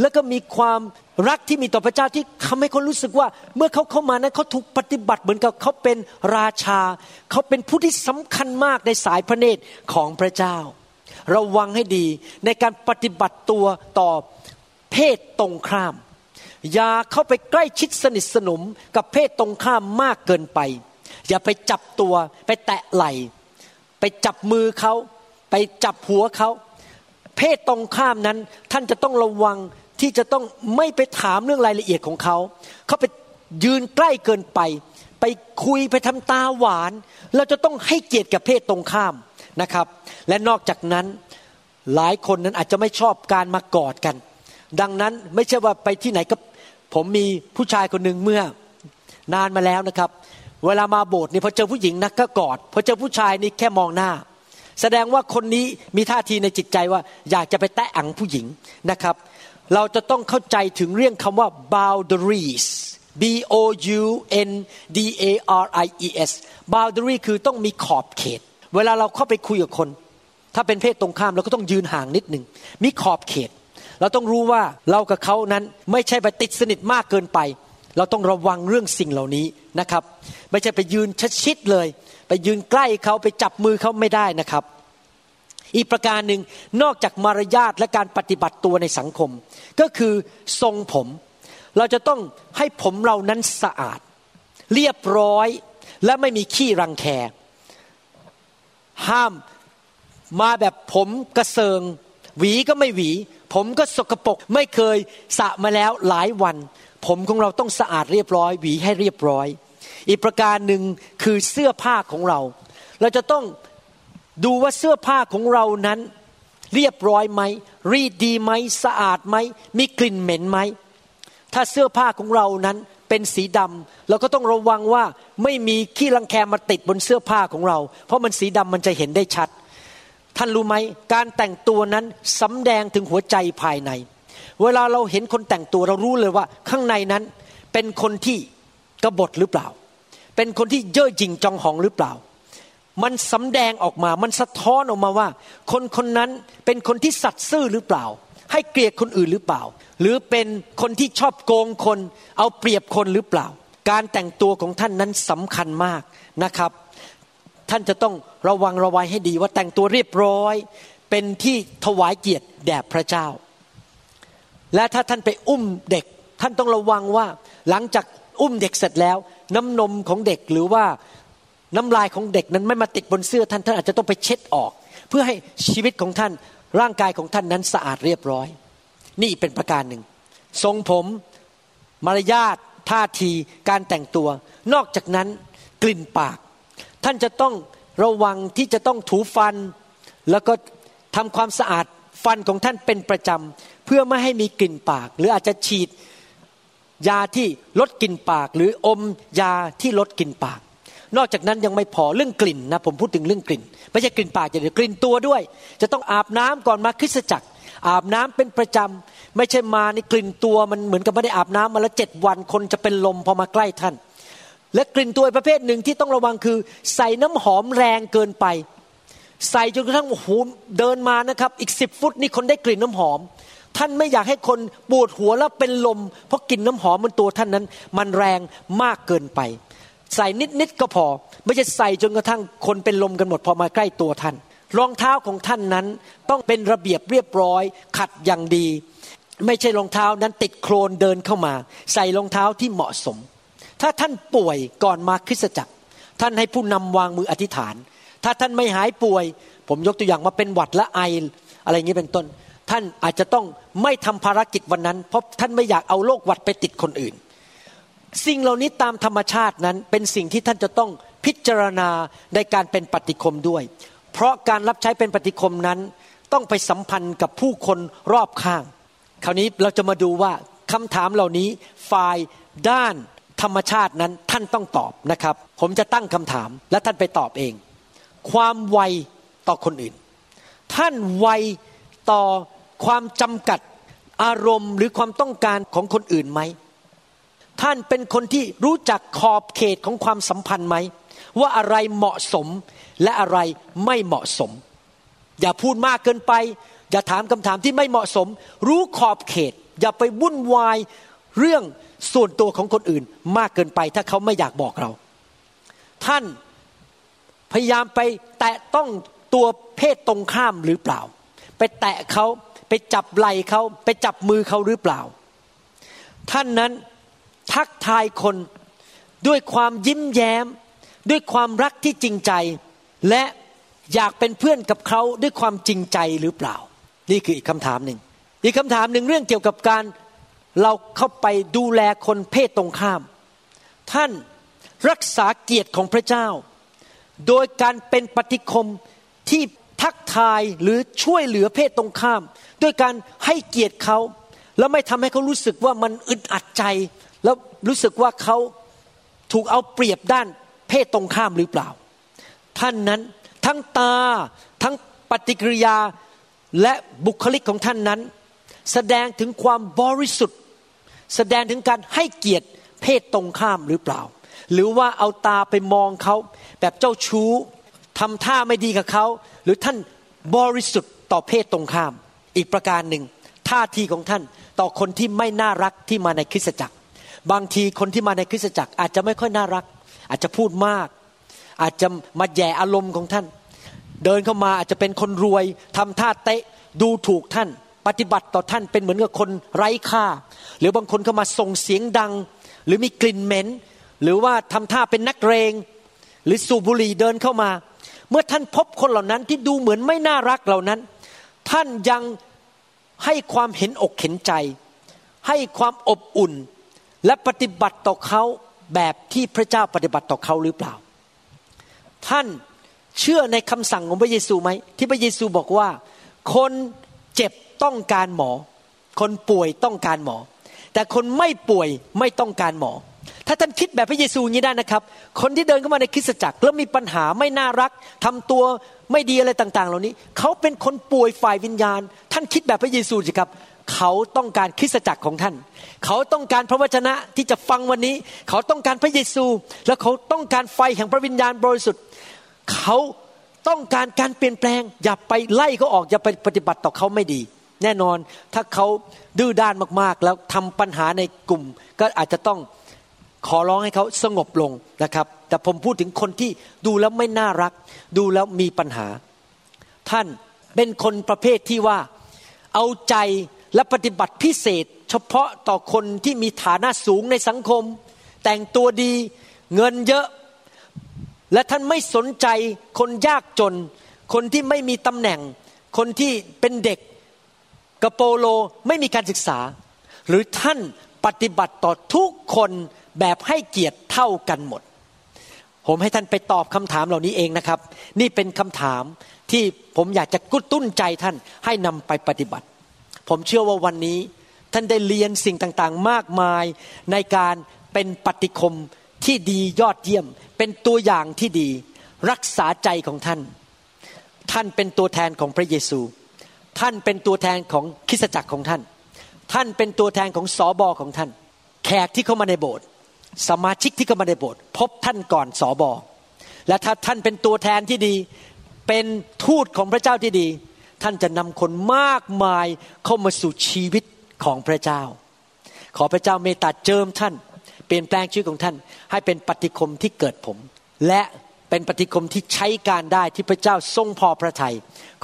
แล้วก็มีความรักที่มีต่อพระเจ้าที่ทำให้คนรู้สึกว่า เมื่อเขาเข้ามานั้นเขาถูกปฏิบัติเหมือนกับเขาเป็นราชา เขาเป็นผู้ที่สำคัญมากในสายพระเนตรของพระเจ้า ระวังให้ดีในการปฏิบัติตัวต่อเพศตรงข้าม อย่าเข้าไปใกล้ชิดสนิทสนมกับเพศตรงข้ามมากเกินไป อย่าไปจับตัว ไปแตะไหล่ ไปจับมือเขา ไปจับหัวเขา เพศตรงข้ามนั้น ท่านจะต้องระวังที่จะต้องไม่ไปถามเรื่องรายละเอียดของเขา เขาไปยืนใกล้เกินไป ไปคุยไปทำตาหวาน เราจะต้องให้เกียรติกับเพศตรงข้ามนะครับ และนอกจากนั้นหลายคนนั้นอาจจะไม่ชอบการมากอดกัน ดังนั้นไม่ใช่ว่าไปที่ไหนก็ผมมีผู้ชายคนหนึ่งเมื่อนานมาแล้วนะครับ เวลามาโบสถ์นี่พอเจอผู้หญิงนักก็กอดพอเจอผู้ชายนี่แค่มองหน้า แสดงว่าคนนี้มีท่าทีในจิตใจว่าอยากจะไปแตะอังผู้หญิงนะครับ เราจะต้องเข้าใจถึงเรื่องคำว่า boundaries B O U N D A R I E S boundary คือต้องมีขอบเขต เวลาเราเข้าไปคุยกับคน ถ้าเป็นเพศตรงข้ามเราก็ต้องยืนห่างนิดหนึ่งมีขอบเขต เราต้องรู้ว่าเรากับเขานั้นไม่ใช่ไปติดสนิทมากเกินไป เราต้องระวังเรื่องสิ่งเหล่านี้นะครับ ไม่ใช่ไปยืนชิดเลย ไปยืนใกล้เขาไปจับมือเขาไม่ได้นะครับ อีกประการหนึ่งนอกจากมารยาทและการปฏิบัติตัวในสังคม ก็คือทรงผม เราจะต้องให้ผมเรานั้นสะอาด เรียบร้อยและไม่มีขี้รังแคห้ามมาแบบผมกระเซิง หวีก็ไม่หวี ผมก็สกปรกไม่เคยสระมาแล้วหลายวัน ผมของเราต้องสะอาดเรียบร้อยหวีให้เรียบร้อย อีกประการหนึ่งคือเสื้อผ้าของเรา เราจะต้องดูว่าเสื้อผ้าของเรานั้น เรียบร้อยไหม รีดดีไหมสะอาดไหมมีกลิ่นเหม็นไหมถ้าเสื้อผ้าของเรานั้นเป็นสีดำเราก็ต้องระวังว่าไม่มีขี้รังแคมาติดบนเสื้อผ้าของเรา เพราะมันสีดำมันจะเห็นได้ชัด ท่านรู้ไหมการแต่งตัวนั้นสำแดงถึงหัวใจภายใน เวลาเราเห็นคนแต่งตัวเรารู้เลยว่า ข้างในนั้นเป็นคนที่กบฏหรือเปล่า เป็นคนที่เย่อหยิ่งจองหองหรือเปล่า มันสำแดงออกมา มันสะท้อนออกมาว่า คนคนนั้นเป็นคนที่สัตย์ซื่อหรือเปล่า ให้เกลียดคนอื่นหรือเปล่า หรือเป็นคนที่ชอบโกงคน เอาเปรียบคนหรือเปล่า การแต่งตัวของท่านนั้นสำคัญมากนะครับ ท่านจะต้องระวังระวัยให้ดีว่าแต่งตัวเรียบร้อย เป็นที่ถวายเกียรติแด่พระเจ้า และถ้าท่านไปอุ้มเด็ก ท่านต้องระวังว่า หลังจากอุ้มเด็กเสร็จแล้ว น้ำนมของเด็กหรือว่าน้ำลายของเด็กนั้นไม่มาติดบนเสื้อท่านท่านอาจจะต้องไปเช็ดออก เพื่อให้ชีวิตของท่านร่างกายของท่านนั้นสะอาดเรียบร้อย นี่เป็นประการหนึ่ง ทรงผมมารยาทท่าทีการแต่งตัว นอกจากนั้นกลิ่นปาก ท่านจะต้องระวังที่จะต้องถูฟัน แล้วก็ทำความสะอาด ฟันของท่านเป็นประจำเพื่อไม่ให้มีกลิ่นปาก หรืออาจจะฉีดยาที่ลดกลิ่นปาก หรืออมยาที่ลดกลิ่นปาก นอกจากนั้นยังไม่พอเรื่องกลิ่นนะผมพูดถึงเรื่องกลิ่น ไม่ใช่กลิ่นปากอย่างเดียวกลิ่นตัวด้วย จะต้องอาบน้ำก่อนมาคริสตจักร อาบน้ำเป็นประจำไม่ใช่มาในกลิ่นตัวมันเหมือนกับไม่ได้อาบน้ำมาแล้วเจ็ดวันคนจะเป็นลมพอมาใกล้ท่าน และกลิ่นตัวประเภทหนึ่งที่ต้องระวังคือ ใส่น้ำหอมแรงเกินไป ใส่จนกระทั่งโอ้โหเดินมานะครับ อีกสิบฟุตนี่คนได้กลิ่นน้ำหอม ท่านไม่อยากให้คนปวดหัวแล้วเป็นลม เพราะกลิ่นน้ำหอมมันตัวท่านนั้น มันแรงมากเกินไป ใส่นิดๆก็พอ ไม่ใช่ใส่จนกระทั่งคนเป็นลมกันหมดพอมาใกล้ตัวท่าน รองเท้าของท่านนั้นต้องเป็นระเบียบเรียบร้อย ขัดอย่างดี ไม่ใช่รองเท้านั้นติดโคลนเดินเข้ามา ใส่รองเท้าที่เหมาะสม ถ้าท่านป่วยก่อนมาคริสตจักร ท่านให้ผู้นำวางมืออธิษฐาน ถ้าท่านไม่หายป่วย ผมยกตัวอย่างมาเป็นหวัดและไออะไรอย่างนี้เป็นต้น ท่านอาจจะต้องไม่ทำภารกิจวันนั้น เพราะท่านไม่อยากเอาโรคหวัดไปติดคนอื่น สิ่งเหล่านี้ตามธรรมชาตินั้นเป็นสิ่งที่ท่านจะต้องพิจารณาในการเป็นปฏิคมด้วย เพราะการรับใช้เป็นปฏิคมนั้น ต้องไปสัมพันธ์กับผู้คนรอบข้าง คราวนี้เราจะมาดูว่าคำถามเหล่านี้ฝ่ายด้านธรรมชาตินั้นท่านต้องตอบนะครับ ผมจะตั้งคำถามและท่านไปตอบเอง ความไวต่อคนอื่น ท่านไวต่อความจำกัดอารมณ์หรือความต้องการของคนอื่นไหม ท่านเป็นคนที่รู้จักขอบเขตของความสัมพันธ์ไหม ว่าอะไรเหมาะสมและอะไรไม่เหมาะสม อย่าพูดมากเกินไป อย่าถามคำถามที่ไม่เหมาะสม รู้ขอบเขต อย่าไปวุ่นวายเรื่องส่วนตัวของคนอื่นมากเกินไป ถ้าเขาไม่อยากบอกเรา ท่าน พยายามไปแตะต้องตัวเพศตรงข้ามหรือเปล่า ไปแตะเขาไปจับไหล่เขาไปจับมือเขาหรือเปล่า ท่านนั้นทักทายคนด้วยความยิ้มแย้ม ด้วยความรักที่จริงใจ และอยากเป็นเพื่อนกับเขาด้วยความจริงใจหรือเปล่า นี่คืออีกคำถามหนึ่งอีกคำถามหนึ่งเรื่องเกี่ยวกับการเราเข้าไปดูแลคนเพศตรงข้าม ท่านรักษาเกียรติของพระเจ้า โดยการเป็นปฏิคมที่ทักทายหรือช่วยเหลือเพศตรงข้าม ด้วยการให้เกียรติเขา แล้วไม่ทำให้เขารู้สึกว่ามันอึดอัดใจ แล้วรู้สึกว่าเขาถูกเอาเปรียบด้านเพศตรงข้ามหรือเปล่า ท่านนั้นทั้งตาทั้งปฏิกิริยาและบุคลิกของท่านนั้น แสดงถึงความบริสุทธิ์ แสดงถึงการให้เกียรติเพศตรงข้ามหรือเปล่า หรือว่าเอาตาไปมองเขาแบบเจ้าชู้ทำท่าไม่ดีกับเขา หรือท่านบริสุทธิ์ต่อเพศตรงข้าม อีกประการหนึ่งท่าทีของท่านต่อคนที่ไม่น่ารักที่มาในคริสตจักร บางทีคนที่มาในคริสตจักรอาจจะไม่ค่อยน่ารัก อาจจะพูดมาก อาจจะมาแย่อารมณ์ของท่าน เดินเข้ามาอาจจะเป็นคนรวยทำท่าเตะดูถูกท่าน ปฏิบัติต่อท่านเป็นเหมือนกับคนไร้ค่า หรือบางคนเข้ามาส่งเสียงดัง หรือมีกลิ่นเหม็น หรือว่าทำท่าเป็นนักเรง หรือสูบบุหรี่เดินเข้ามา เมื่อท่านพบคนเหล่านั้นที่ดูเหมือนไม่น่ารักเหล่านั้น ท่านยังให้ความเห็นอกเห็นใจ ให้ความอบอุ่น และปฏิบัติต่อเขาแบบที่พระเจ้าปฏิบัติต่อเขาหรือเปล่า ท่านเชื่อในคำสั่งของพระเยซูไหมที่พระเยซูบอกว่า คนเจ็บต้องการหมอ คนป่วยต้องการหมอ แต่คนไม่ป่วยไม่ต้องการหมอ ถ้าท่านคิดแบบพระเยซูงนี้ได้นะครับ คนที่เดินเข้ามาในคริสตจักรแล้วมีปัญหาไม่น่ารักทำตัวไม่ดีอะไรต่าง ๆ เหล่านี้ เขาเป็นคนป่วยฝ่ายวิญญาณ ท่านคิดแบบพระเยซูสิครับ เขาต้องการคริสตจักรของท่าน เขาต้องการพระวจนะที่จะฟังวันนี้ เขาต้องการพระเยซู และเขาต้องการไฟแห่งพระวิญญาณบริสุทธิ์ เขาต้องการการเปลี่ยนแปลง อย่าไปไล่เขาออกอย่าไปปฏิบัติต่อเขาไม่ดี แน่นอนถ้าเขาดื้อด้านมากๆ แล้วทำปัญหาในกลุ่ม ก็อาจจะต้อง ขอร้องให้เขาสงบลงนะครับ แต่ผมพูดถึงคนที่ดูแล้วไม่น่ารัก ดูแล้วมีปัญหา ท่านเป็นคนประเภทที่ว่าเอาใจและปฏิบัติพิเศษ เฉพาะต่อคนที่มีฐานะสูงในสังคม แต่งตัวดีเงินเยอะ และท่านไม่สนใจคนยากจน คนที่ไม่มีตำแหน่ง คนที่เป็นเด็กกระโปโลไม่มีการศึกษา หรือท่านปฏิบัติต่อทุกคน แบบให้เกียรติเท่ากันหมด ผมให้ท่านไปตอบคำถามเหล่านี้เองนะครับ นี่เป็นคำถามที่ผมอยากจะกุตุ้นใจท่านให้นำไปปฏิบัติ ผมเชื่อว่าวันนี้ท่านได้เรียนสิ่งต่างๆ มากมายในการเป็นปฏิคมที่ดียอดเยี่ยม เป็นตัวอย่างที่ดี รักษาใจของท่าน ท่านเป็นตัวแทนของพระเยซู ท่านเป็นตัวแทนของคริสตจักรของท่าน ท่านเป็นตัวแทนของสอบอของท่าน แขกที่เข้ามาในโบสถ์ สมาชิกที่เข้ามาในโบสถ์พบท่านก่อนสอบอและถ้าท่านเป็นตัวแทนที่ดี เป็นทูตของพระเจ้าที่ดี ท่านจะนำคนมากมายเข้ามาสู่ชีวิตของพระเจ้า ขอพระเจ้าเมตตาเจิมท่าน เปลี่ยนแปลงชีวิตของท่าน ให้เป็นปฏิคมที่เกิดผม และเป็นปฏิคมที่ใช้การได้ที่พระเจ้าทรงพอพระทยัย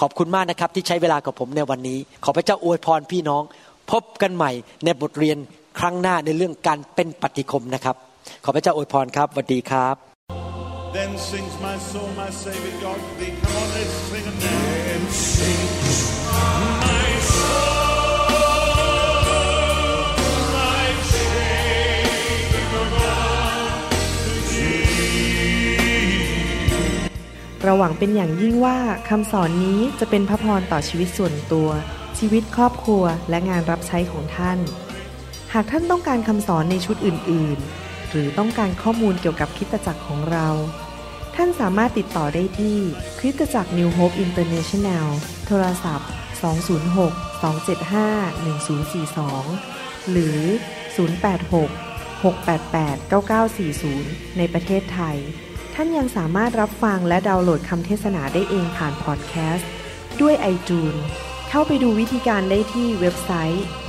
ขอบคุณมากนะครับที่ใช้เวลากับผมในวันนี้ ขอพระเจ้าอวยพรพี่น้อง พบกันใหม่ในบทเรียน ครั้งหน้าในเรื่องการเป็นปฏิคมนะครับ ขอพระเจ้าอวยพรครับสวัสดีครับ Then sings my soul, my Savior God to thee. Come on, let's sing a. Then sings my soul. เราหวังเป็นอย่างยิ่งว่าคำสอนนี้จะเป็นพระพรต่อชีวิตส่วนตัว ชีวิตครอบครัวและงานรับใช้ของท่าน หากท่านต้องการคำสอนในชุดอื่น ๆ หรือต้องการข้อมูลเกี่ยวกับคริสตจักรของเรา ท่านสามารถติดต่อได้ที่คริสตจักร New Hope International โทรศัพท์ 206-275-1042 หรือ 086 688 9940 ในประเทศไทย ท่านยังสามารถรับฟังและดาวน์โหลดคำเทศนาได้เองผ่านพอดแคสต์ ด้วย iTunes เข้าไปดูวิธีการได้ที่เว็บไซต์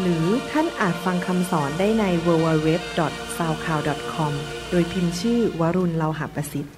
หรือท่านอาจฟังคำสอนได้ใน www.soundcloud.com โดยพิมพ์ชื่อวรุณเลาหะประสิทธิ์